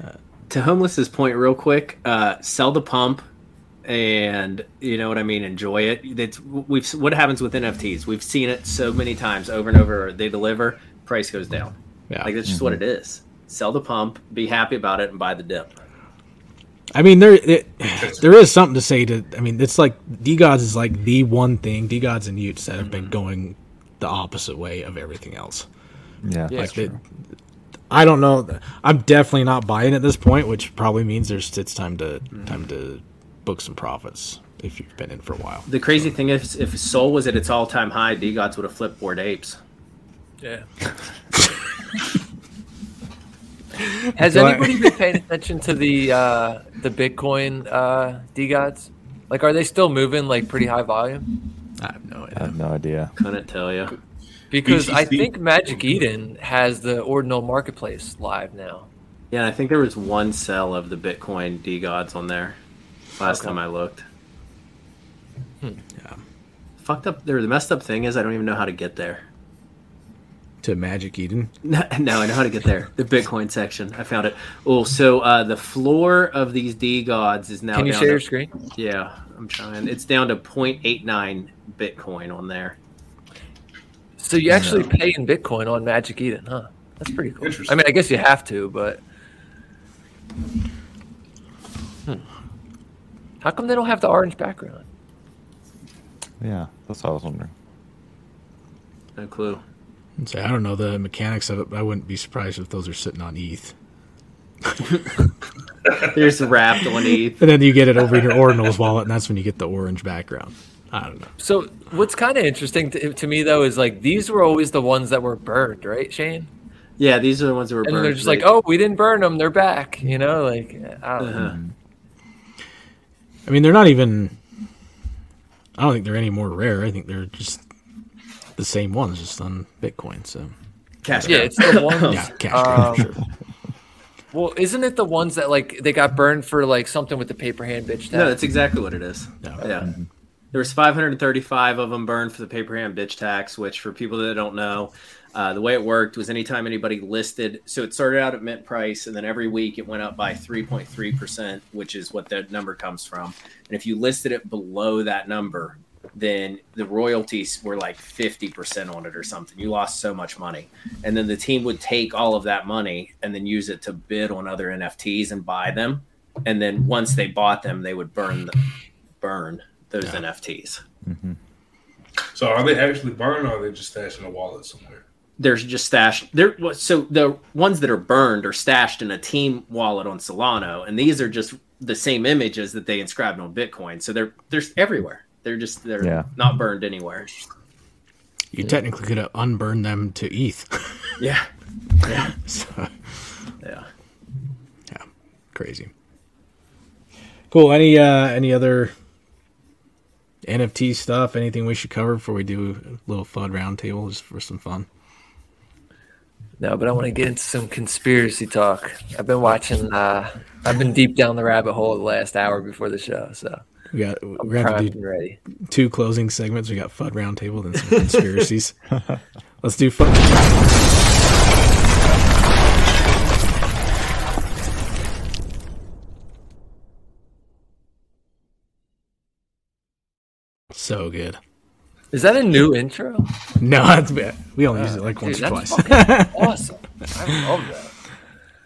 to homeless's point, real quick, uh, sell the pump, and you know what I mean. Enjoy it. It's we've what happens with NFTs. We've seen it so many times over and over. They deliver, price goes down. yeah. Like that's just what mm-hmm. it is. Sell the pump, be happy about it, and buy the dip. I mean, there it, there is something to say to. I mean, it's like DeGods is like the one thing DeGods and y00ts that have been mm-hmm. going the opposite way of everything else. Yeah. Yeah. Like it, I don't know. I'm definitely not buying at this point, which probably means there's it's time to mm-hmm. time to book some profits if you've been in for a while. The crazy thing is, if SOL was at its all time high, DeGods would have flipped bored apes. yeah Has So I- anybody been paying attention to the uh, the Bitcoin uh, DeGods? Like, are they still moving like pretty high volume? I have no idea. I have no idea. Couldn't tell you. Because I think Magic Eden has the ordinal marketplace live now. Yeah, I think there was one sell of the Bitcoin DeGods on there last Okay. time I looked. Yeah. Fucked up. The messed up thing is I don't even know how to get there. to Magic Eden? No, no, I know how to get there. The Bitcoin section. I found it. Oh, so uh, the floor of these DeGods is now. Can you down share to- your screen? Yeah, I'm trying. It's down to 0.89 Bitcoin on there. So you actually pay in Bitcoin on Magic Eden, huh? That's pretty cool. Interesting. I mean, I guess you have to, but Hmm. How come they don't have the orange background? Yeah, that's what I was wondering. No clue. So I don't know the mechanics of it, but I wouldn't be surprised if those are sitting on ETH. There's wrapped on ETH. And then you get it over in your Ordinals wallet, and that's when you get the orange background. I don't know. So what's kind of interesting to, to me though is like these were always the ones that were burned, right, Shane? Yeah, these are the ones that were And burned. they're just They- like, oh, we didn't burn them; they're back. You know, like I don't know. Uh-huh. I mean, they're not even. I don't think they're any more rare. I think they're just the same ones, just on Bitcoin. So cash Yeah, it's the ones. yeah, cash grab, Um, sure. Well, isn't it the ones that like they got burned for like something with the paper hand bitch? No, that's exactly what it is. No. Yeah. There was 535 of them burned for the paper hand bitch tax, which for people that don't know, uh, the way it worked was anytime anybody listed, so it started out at mint price, and then every week it went up by 3.3%, which is what that number comes from. And if you listed it below that number, then the royalties were like 50% on it or something. You lost so much money. And then the team would take all of that money and then use it to bid on other NFTs and buy them. And then once they bought them, they would burn the, burn those NFTs. So are they actually burned or are they just stashed in a wallet somewhere? There's just stashed there. So the ones that are burned are stashed in a team wallet on Solana, and these are just the same images that they inscribed on Bitcoin. So they're they're everywhere. They're just they're Yeah. not burned anywhere. You technically could have unburned them to ETH. yeah Yeah, so, yeah. yeah, crazy. Cool. Any uh any other NFT stuff? Anything we should cover before we do a little FUD roundtable just for some fun? No, but I want to get into some conspiracy talk. I've been watching. uh I've been deep down the rabbit hole the last hour before the show, so We got I'm we're gonna have to do ready. two closing segments. We got FUD roundtable, and some conspiracies. Let's do FUD. So good. Is that a new intro? No, that's bad. We only use it like once or that's twice. awesome. I love that.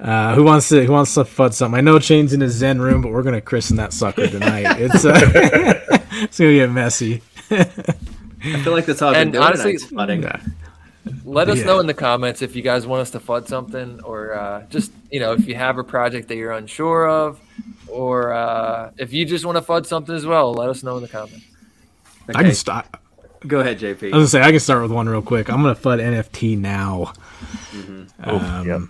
Uh, who wants to who wants to fud something? I know Shane's in his Zen room, but we're gonna christen that sucker tonight. It's uh, it's gonna get messy. I feel like that's all I've been And doing honestly- tonight's flooding. Yeah. Let us Yeah. know in the comments if you guys want us to fud something, or uh, just you know if you have a project that you're unsure of, or uh, if you just want to fud something as well. Let us know in the comments. I can start. Go ahead, JP. I was gonna say I can start with one real quick. I'm gonna fud NFT now Oh, Um, yep.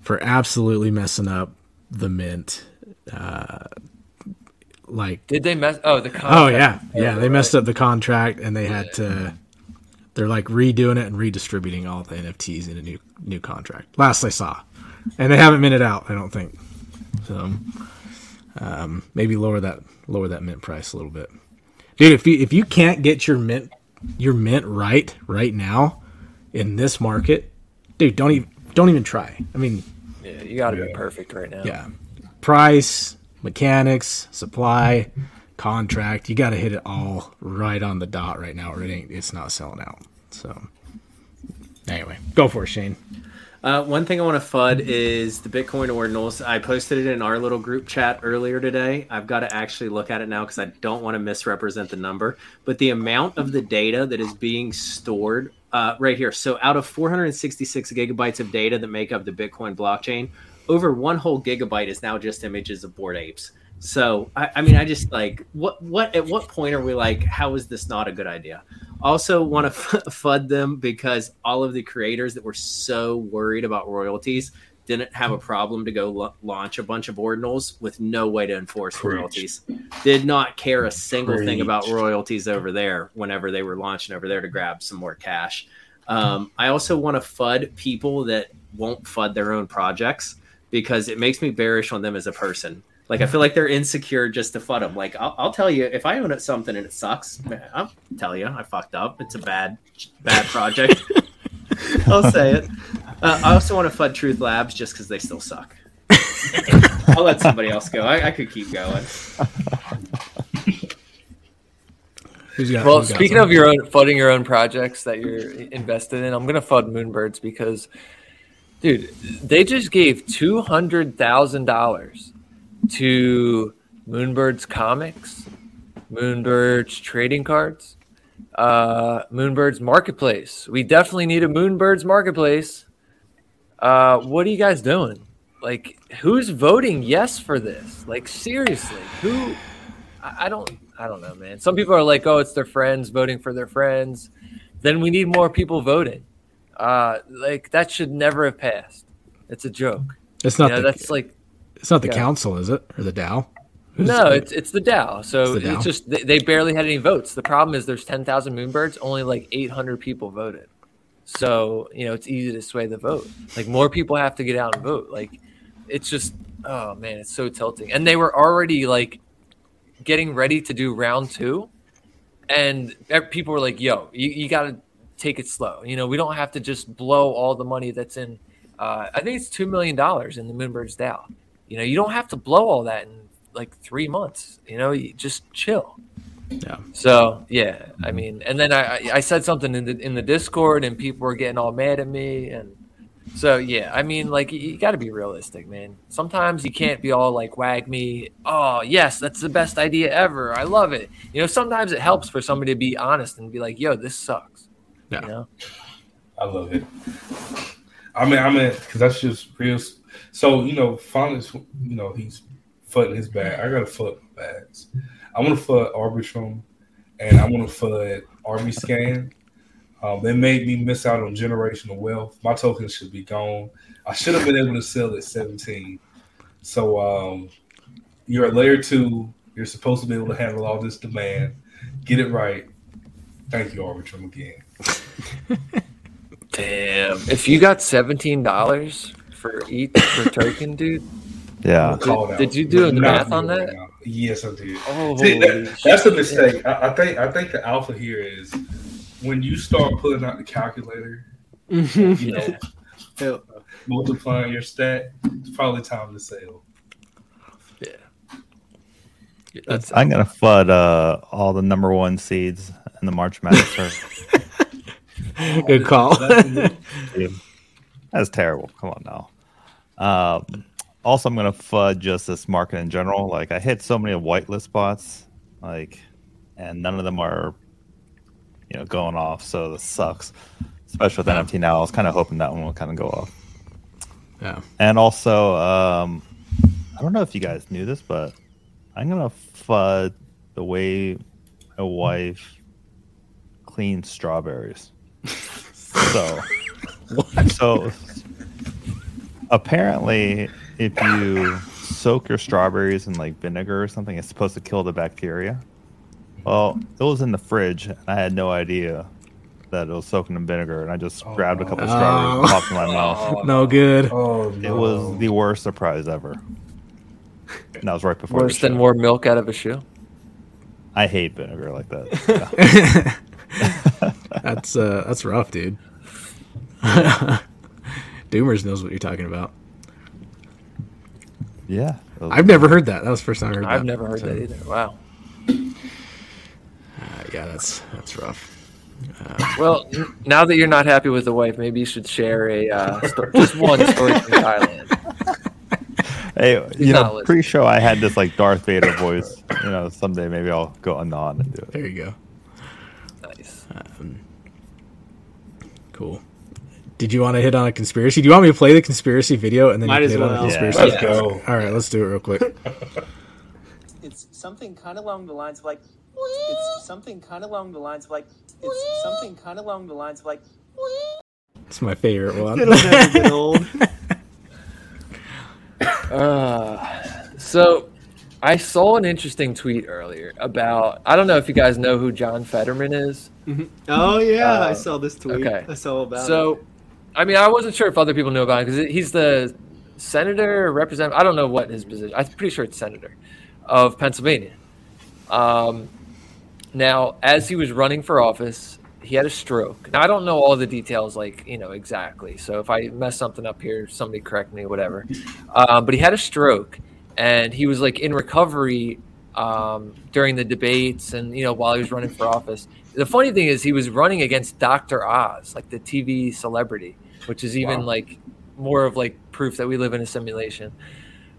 for absolutely messing up the mint. Uh, like Did they mess? Oh, the Oh contract. yeah, yeah. They right. messed up the contract, and they had to. They're like redoing it and redistributing all the NFTs in a new new contract. Last I saw, and they haven't minted out. I don't think. So, um, maybe lower that lower that mint price a little bit, dude. If you if you can't get your mint your mint right right now in this market, dude, don't even don't even try. I mean, Yeah, you got to be perfect right now. yeah. Price, mechanics, supply, contract. You got to hit it all right on the dot right now, or it ain't. It's not selling out. So, anyway, go for it, Shane. Uh, one thing I want to FUD is the Bitcoin ordinals. I posted it in our little group chat earlier today. I've got to actually look at it now because I don't want to misrepresent the number. But the amount of the data that is being stored uh, right here. So, out of 466 gigabytes of data that make up the Bitcoin blockchain, over one whole gigabyte is now just images of bored apes. So, I, I mean, I just like what what at what point are we like? How is this not a good idea? Also, want to fud them because all of the creators that were so worried about royalties didn't have a problem to go lo- launch a bunch of ordinals with no way to enforce Preach. royalties. Did not care a single thing about royalties over there whenever they were launching over there to grab some more cash. Um, I also want to fud people that won't fud their own projects because it makes me bearish on them as a person. Like I feel like they're insecure just to fud them. Like I'll, I'll tell you if I own it something and it sucks, man, I'll tell you I fucked up. It's a bad, bad project. I'll say it. Uh, I also want to fud Truth Labs just because they still suck. I'll let somebody else go. I, I could keep going. Who's got? Well, who's got speaking of your own fudding your own projects that you're invested in, I'm gonna fud Moonbirds because, dude, they just gave two hundred thousand dollars to Moonbirds Comics, Moonbirds trading cards, uh, Moonbirds Marketplace. We definitely need a Moonbirds Marketplace. Uh, what are you guys doing? Like, who's voting yes for this? Like, seriously, who? I I don't I don't know, man. Some people are like, oh, it's their friends voting for their friends. Then we need more people voting. Uh, like that should never have passed. It's a joke. it's not Yeah, the that's like it's not the yeah. council, is it, or the DAO? Who's- no, it's it's the DAO. So It's it's, the DAO? just they, they barely had any votes. The problem is there's ten thousand moonbirds, only like eight hundred people voted. So you know it's easy to sway the vote. Like more people have to get out and vote. Like it's just oh man, it's so tilting. And they were already like getting ready to do round two, and people were like, "Yo, you, you got to take it slow. You know, we don't have to just blow all the money that's in. Uh, I think it's two million dollars in the Moonbirds DAO. You know, you don't have to blow all that in like three months. You know, you just chill. Yeah. So yeah, I mean, and then I I- I said something in the in the Discord, and people were getting all mad at me, and so yeah, I mean, like you, you got to be realistic, man. Sometimes you can't be all like wag me. Oh yes, that's the best idea ever. I love it. You know, sometimes it helps for somebody to be honest and be like, yo, this sucks. Yeah. You know, I love it. I mean, I mean, because that's just real. So you know, finally, you know, he's fudding his bag. I gotta my bags. I want to fud Arbitrum, and I want to fud Arbiscan. Um, they made me miss out on generational wealth. My tokens should be gone. I should have been able to sell at 17. So um, you're a layer two. You're supposed to be able to handle all this demand. Get it right. Thank you, Arbitrum, again. damn. If you got seventeen dollars for each per token, dude. Yeah. Called out. did you do the math on that? right. Yes, I did. Oh, See, that- that's a mistake. I, I think I think the alpha here is when you start pulling out the calculator, you know, multiplying your stat. It's probably time to sell. Yeah. That's I'm gonna flood uh, all the number one seeds in the March Madness. Good call. That's terrible. Come on now. Um, also, I'm gonna fud just this market in general. Like I hit so many whitelist spots, like, and none of them are, you know, going off. So this sucks. Especially with NFT now, I was kind of hoping that one would kind of go off. yeah. And also, um, I don't know if you guys knew this, but I'm gonna fud the way my wife cleans strawberries. So, so apparently, if you soak your strawberries in like vinegar or something, it's supposed to kill the bacteria. Well, it was in the fridge, and I had no idea that it was soaking in vinegar, and I just oh, grabbed a couple Oh. strawberries and popped in my mouth. Oh, no good. Oh It was the worst surprise ever. And that was right before. the worse than show. more milk out of a shoe. I hate vinegar like that. That's uh that's rough, dude. Doomers knows what you're talking about. Yeah. it I've never heard that. That was the first time I heard that. I've never heard So, that either. Wow. uh, yeah, that's that's rough. Well, now that you're not happy with the wife, maybe you should share a uh, sto- just one story from Thailand. Hey, you not know, listening. pre-show I had this like Darth Vader voice. You know, someday maybe I'll go anon and do it. There you go. Nice. Cool. Did you want to hit on a conspiracy? Do you want me to play the conspiracy video and then Might you as can hit on well. the Yeah. conspiracy? Let's go. All right, let's do it real quick. it's something kind of along the lines of like it's something kind of along the lines of like it's something kind of along the lines of like It's my favorite one. It'll never get old. Uh, so I saw an interesting tweet earlier about I don't know if you guys know who John Fetterman is. Oh yeah, I saw this tweet. okay. I saw about it. So, I mean, I wasn't sure if other people knew about it because he's the senator or representative. I don't know what his position. I'm pretty sure it's senator of Pennsylvania. Um, now, as he was running for office, he had a stroke. Now I don't know all the details, like you know exactly. So if I mess something up here, somebody correct me, whatever. Um, but he had a stroke, and he was like in recovery um, during the debates, and you know while he was running for office. The funny thing is, he was running against Dr. Oz, like the TV celebrity, which is even Wow. like more of like proof that we live in a simulation.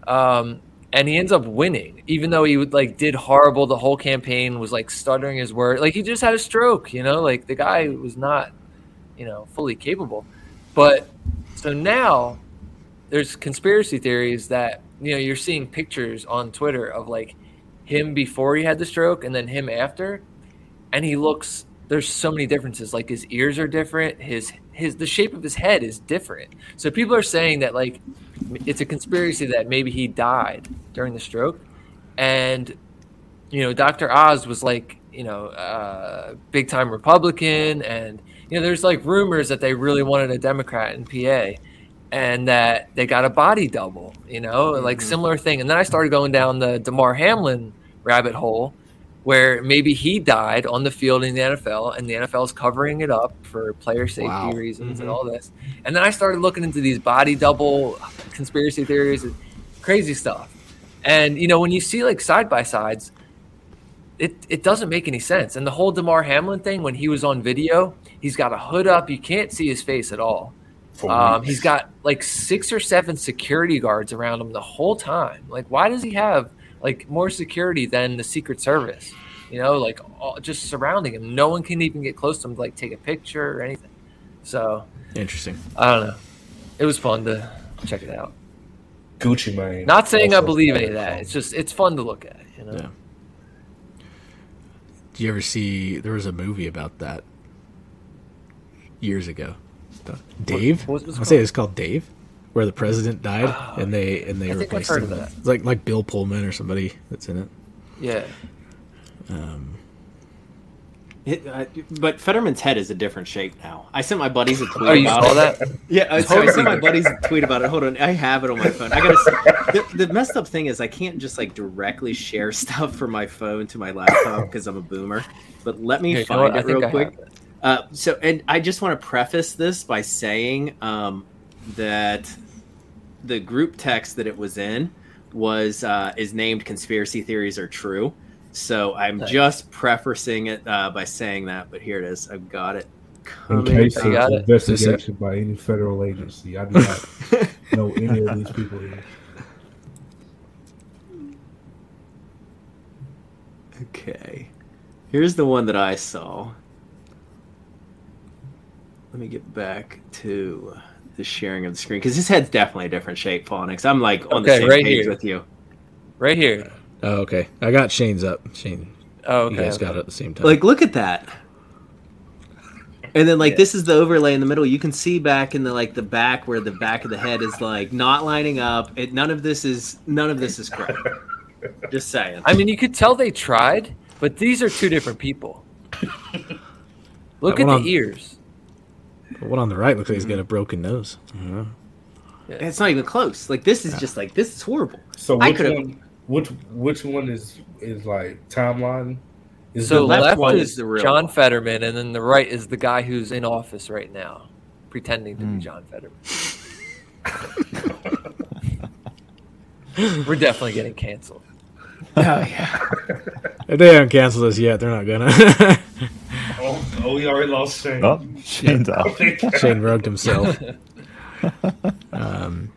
Um, and he ends up winning, even though he would like did horrible. The whole campaign was like stuttering his word, like he just had a stroke. You know, like the guy was not, you know, fully capable. But so now there's conspiracy theories that you know you're seeing pictures on Twitter of like him before he had the stroke and then him after, and he looks. There's so many differences. Like his ears are different. His his the shape of his head is different. So people are saying that like it's a conspiracy that maybe he died during the stroke, and you know Dr. Oz was like you know uh, big time Republican, and you know there's like rumors that they really wanted a Democrat in PA, and that they got a body double, you know, like mm. similar thing. And then I started going down the Damar Hamlin rabbit hole, where maybe he died on the field in the NFL, and the NFL is covering it up for player safety Wow. reasons and mm-hmm. all this. And then I started looking into these body double conspiracy theories, and crazy stuff. And you know, when you see like side by sides, it it doesn't make any sense. And the whole Damar Hamlin thing, when he was on video, he's got a hood up, you can't see his face at all. Um, he's got like six or seven security guards around him the whole time. Like, why does he have like more security than the Secret Service? You know, like all, just surrounding him. No one can even get close to him to like take a picture or anything. So Interesting. I don't know. It was fun to check it out. Gucci Mane. Not saying I believe any of that. It's just it's fun to look at. You know. Yeah. Did you ever see? There was a movie about that years ago. Dave. what was it I say it's called Dave, where the president died and they and they I replaced him. that. It's like like Bill Pullman or somebody that's in it. Yeah. Um, it- I- but Fetterman's head is a different shape now. I sent my buddies a tweet Oh, you about saw it. that? Yeah, I- so I sent my buddies a tweet about it. Hold on, I have it on my phone. I gotta. Say, the, the messed up thing is I can't just like directly share stuff from my phone to my laptop because I'm a boomer. But let me Here, you know find? I it real I quick. it. Uh, so, and I just want to preface this by saying um, that the group text that it was in was uh, is named "Conspiracy Theories Are True." So I'm Nice. just prefacing it uh, by saying that. But here it is. I've got it. In case You got of it? investigation by any federal agency, I do not know any of these people here. Okay. Here's the one that I saw. Let me get back to the sharing of the screen because his head's definitely a different shape, Phonics. I'm like on the same right page here. with you. Right here. Oh, okay. I got Shane's up. Shane, Oh, you okay. guys okay. got it at the same time. Like, look at that. And then, like, Yeah. this is the overlay in the middle. You can see back in the like the back where the back of the head is like not lining up. It none of this is none of this is correct. Just saying. I mean, you could tell they tried, but these are two different people. Look at the on- ears. The one on the right looks like he's got a broken nose. Uh-huh. It's not even close. Like this is just like this is horrible. So I which could've- one? Which which one is is like timeline? Is So the left left, one is, is the real John one. Fetterman, and then the right is the guy who's in office right now, pretending to be John Fetterman. We're definitely getting canceled. Oh yeah. If they haven't canceled us yet, they're not gonna. oh, we already lost Shane. Oh, Shane's out. Shane rugged himself. Um,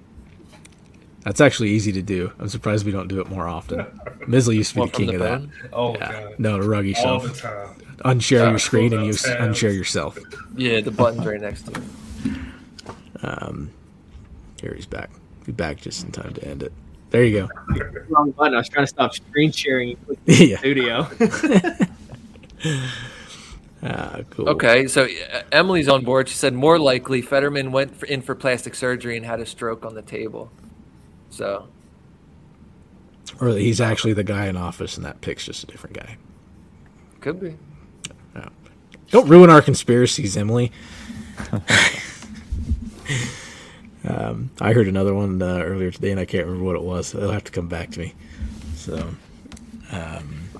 that's actually easy to do. I'm surprised we don't do it more often. Mizzle used to be What, the king the of phone? oh. Yeah. god, No, to rug all yourself. the time. Unshare Try your screen and you out s- tabs. unshare yourself. Yeah, the button's right next to it. Um, here he's back. He's back just in time to end it. There you go. Wrong button. I was trying to stop screen sharing. You clicked yeah. Studio. Ah, cool. Okay, so uh, Emily's on board. She said more likely Fetterman went for, in for plastic surgery and had a stroke on the table. So Or he's actually the guy in office, and that pic's just a different guy. could be. Don't ruin our conspiracies, Emily. um, I heard another one uh, earlier today, and I can't remember what it was. They'll have to come back to me. So,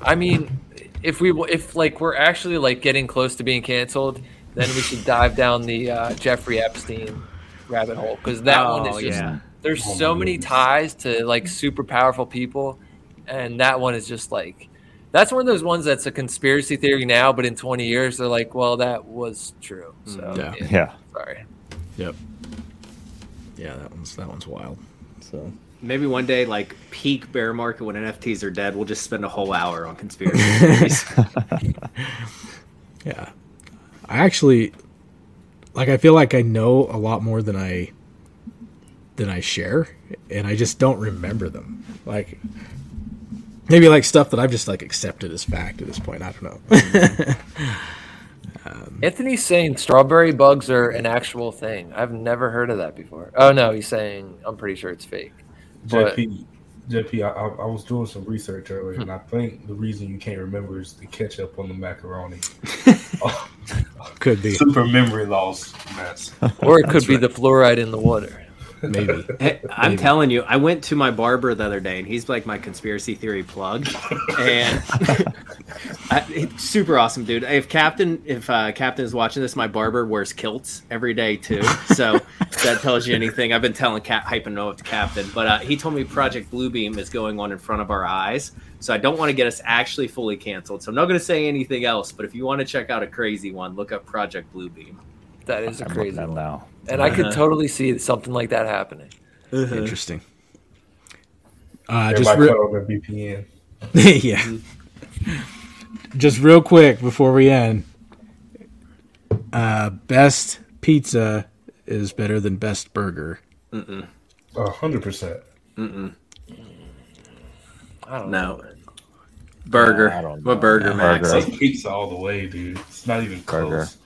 I mean, if we if like we're actually like getting close to being canceled, then we should dive down the uh, Jeffrey Epstein rabbit hole because that one Oh, is just yeah. there's Oh, so many goodness. ties to like super powerful people, and that one is just like that's one of those ones that's a conspiracy theory now, but in 20 years they're like, well, that was true. So Yeah. Yeah. sorry. Yep. Yeah, that one's that one's wild. So Maybe one day, like peak bear market when NFTs are dead, we'll just spend a whole hour on conspiracy theories. yeah, I actually like. I feel like I know a lot more than I than I share, and I just don't remember them. Like maybe like stuff that I've just like accepted as fact at this point. I don't know. Um, Anthony's saying strawberry bugs are an actual thing. I've never heard of that before. Oh no, he's saying I'm pretty sure it's fake. But JP, JP, I, I, I was doing some research earlier, and I hmm. think the reason you can't remember is the ketchup on the macaroni. Oh, Could be super memory loss, mess. or it could be the fluoride in the water. maybe. Hey, I'm Maybe. telling you, I went to my barber the other day, and he's like my conspiracy theory plug, and I, it's super awesome, dude. If Captain, if uh, Captain is watching this, my barber wears kilts every day too, so that tells you anything. I've been telling Cap, hyping no up to Captain, but uh, he told me Project Bluebeam is going on in front of our eyes, so I don't want to get us actually fully canceled. So I'm not going to say anything else, but if you want to check out a crazy one, look up Project Bluebeam. That is a I'm crazy one. now. And I could Uh-huh. totally see something like that happening. Interesting. Uh, Everybody just cut re- on their VPN. yeah. Just real quick before we end, uh, best pizza is better than best burger. A hundred percent. I don't No. know. Burger. I don't what know. burger, Burger. Maxi? Pizza all the way, dude. It's not even Burger. close.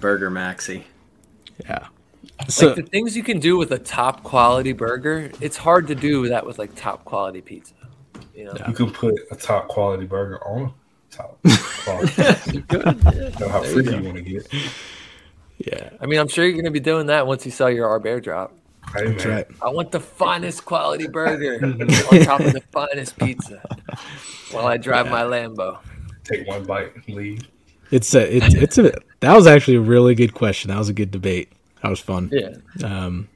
Burger Maxi. Yeah. So like the things you can do with a top quality burger, it's hard to do that with like top quality pizza. You know, You can put a top quality burger on top quality. know how freaky you want to get. yeah, I mean, I'm sure you're going to be doing that once you sell your Arb airdrop. Hey, that's right. I want the finest quality burger on top of the finest pizza while I drive my Lambo. Take one bite and leave. It's a it's it's a that was actually a really good question. That was a good debate. That was fun. Yeah. Um,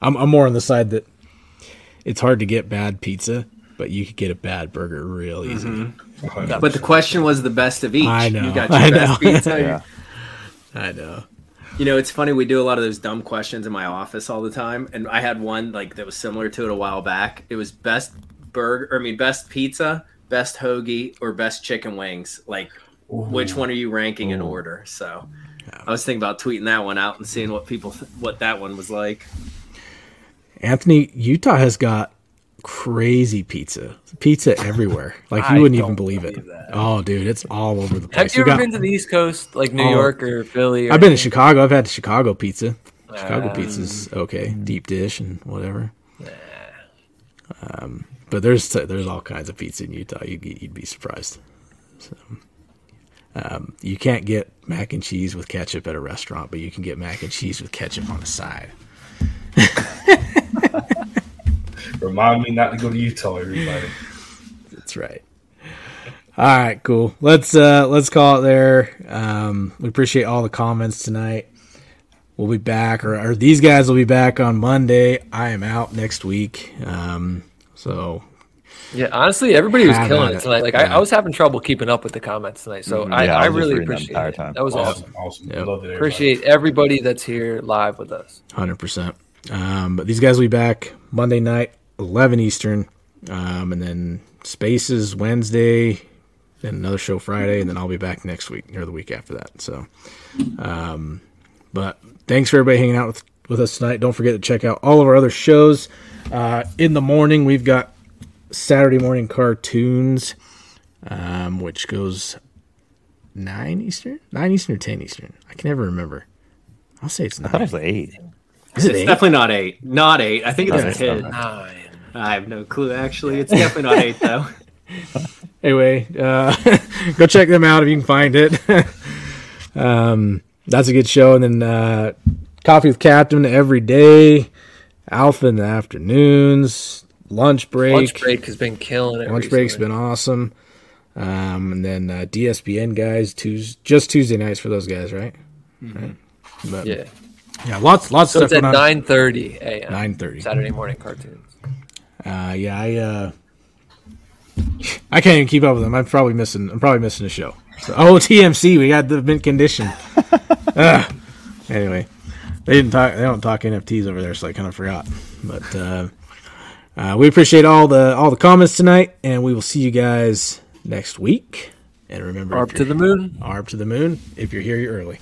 I'm I'm more on the side that it's hard to get bad pizza, but you could get a bad burger real easy. A hundred But the question was the best of each. I know, You got your I best know. pizza. Yeah. I know. You know, it's funny. We do a lot of those dumb questions in my office all the time, and I had one like that was similar to it a while back. It was best burger, or I mean, best pizza, best hoagie, or best chicken wings. Like, which one are you ranking in order? So, I was thinking about tweeting that one out and seeing what people th- what that one was like. Anthony, Utah has got crazy pizza. Pizza everywhere. Like you wouldn't even don't believe it. that. Oh, dude, it's all over the place. Have place. you ever got- been to the East Coast, like New Oh. York or Philly? Or I've been to? Chicago. I've had Chicago pizza. Chicago Um, pizza's okay, deep dish and whatever. Um, but there's there's all kinds of pizza in Utah. You'd, you'd be surprised. So, um, you can't get mac and cheese with ketchup at a restaurant, but you can get mac and cheese with ketchup on the side. Remind me not to go to Utah, everybody. That's right. All right, cool. Let's uh let's call it there. Um, we appreciate all the comments tonight. We'll be back, or, or these guys will be back on Monday. I am out next week. Um, so Yeah, honestly, everybody was Have killing it it. tonight. Like Yeah. I, I was having trouble keeping up with the comments tonight, so I, Yeah, I, I really appreciate entire it. time. That was awesome. Awesome, awesome. Yep. Love it. everybody. Appreciate everybody that's here live with us. Hundred percent. Um, but these guys will be back Monday night, eleven Eastern, um, and then Spaces Wednesday, then another show Friday, and then I'll be back next week or the week after that. So, um, but thanks for everybody hanging out with with us tonight. Don't forget to check out all of our other shows. Uh, in the morning, we've got Saturday morning cartoons, um, which goes nine Eastern, nine Eastern or ten Eastern. I can never remember. I'll say it's I thought it was eight. Is it It's eight? definitely not eight. Not eight. I think it's Okay. ten. Nine. I have no clue. Actually, it's definitely not eight though. anyway, uh, go check them out if you can find it. um, that's a good show. And then uh, Coffee with Captain every day, Alpha in the afternoons, lunch break. Lunch break has been killing it. Lunch break has been awesome. Um, and then uh, DSBN guys, Tues just Tuesday nights for those guys, right? Right. But, Yeah. yeah, lots lots So of it's at going on. nine thirty a.m. 9:30. Saturday morning cartoons. Uh, yeah, I uh, I can't even keep up with them. I'm probably missing. I'm probably missing a show. So, oh, TMC, we got the mint condition. Ugh. Anyway, they didn't talk. They don't talk NFTs over there, so I kind of forgot. But uh, uh, we appreciate all the all the comments tonight, and we will see you guys next week. And remember, Arb to the moon. Arb to the moon. If you're here, you're early.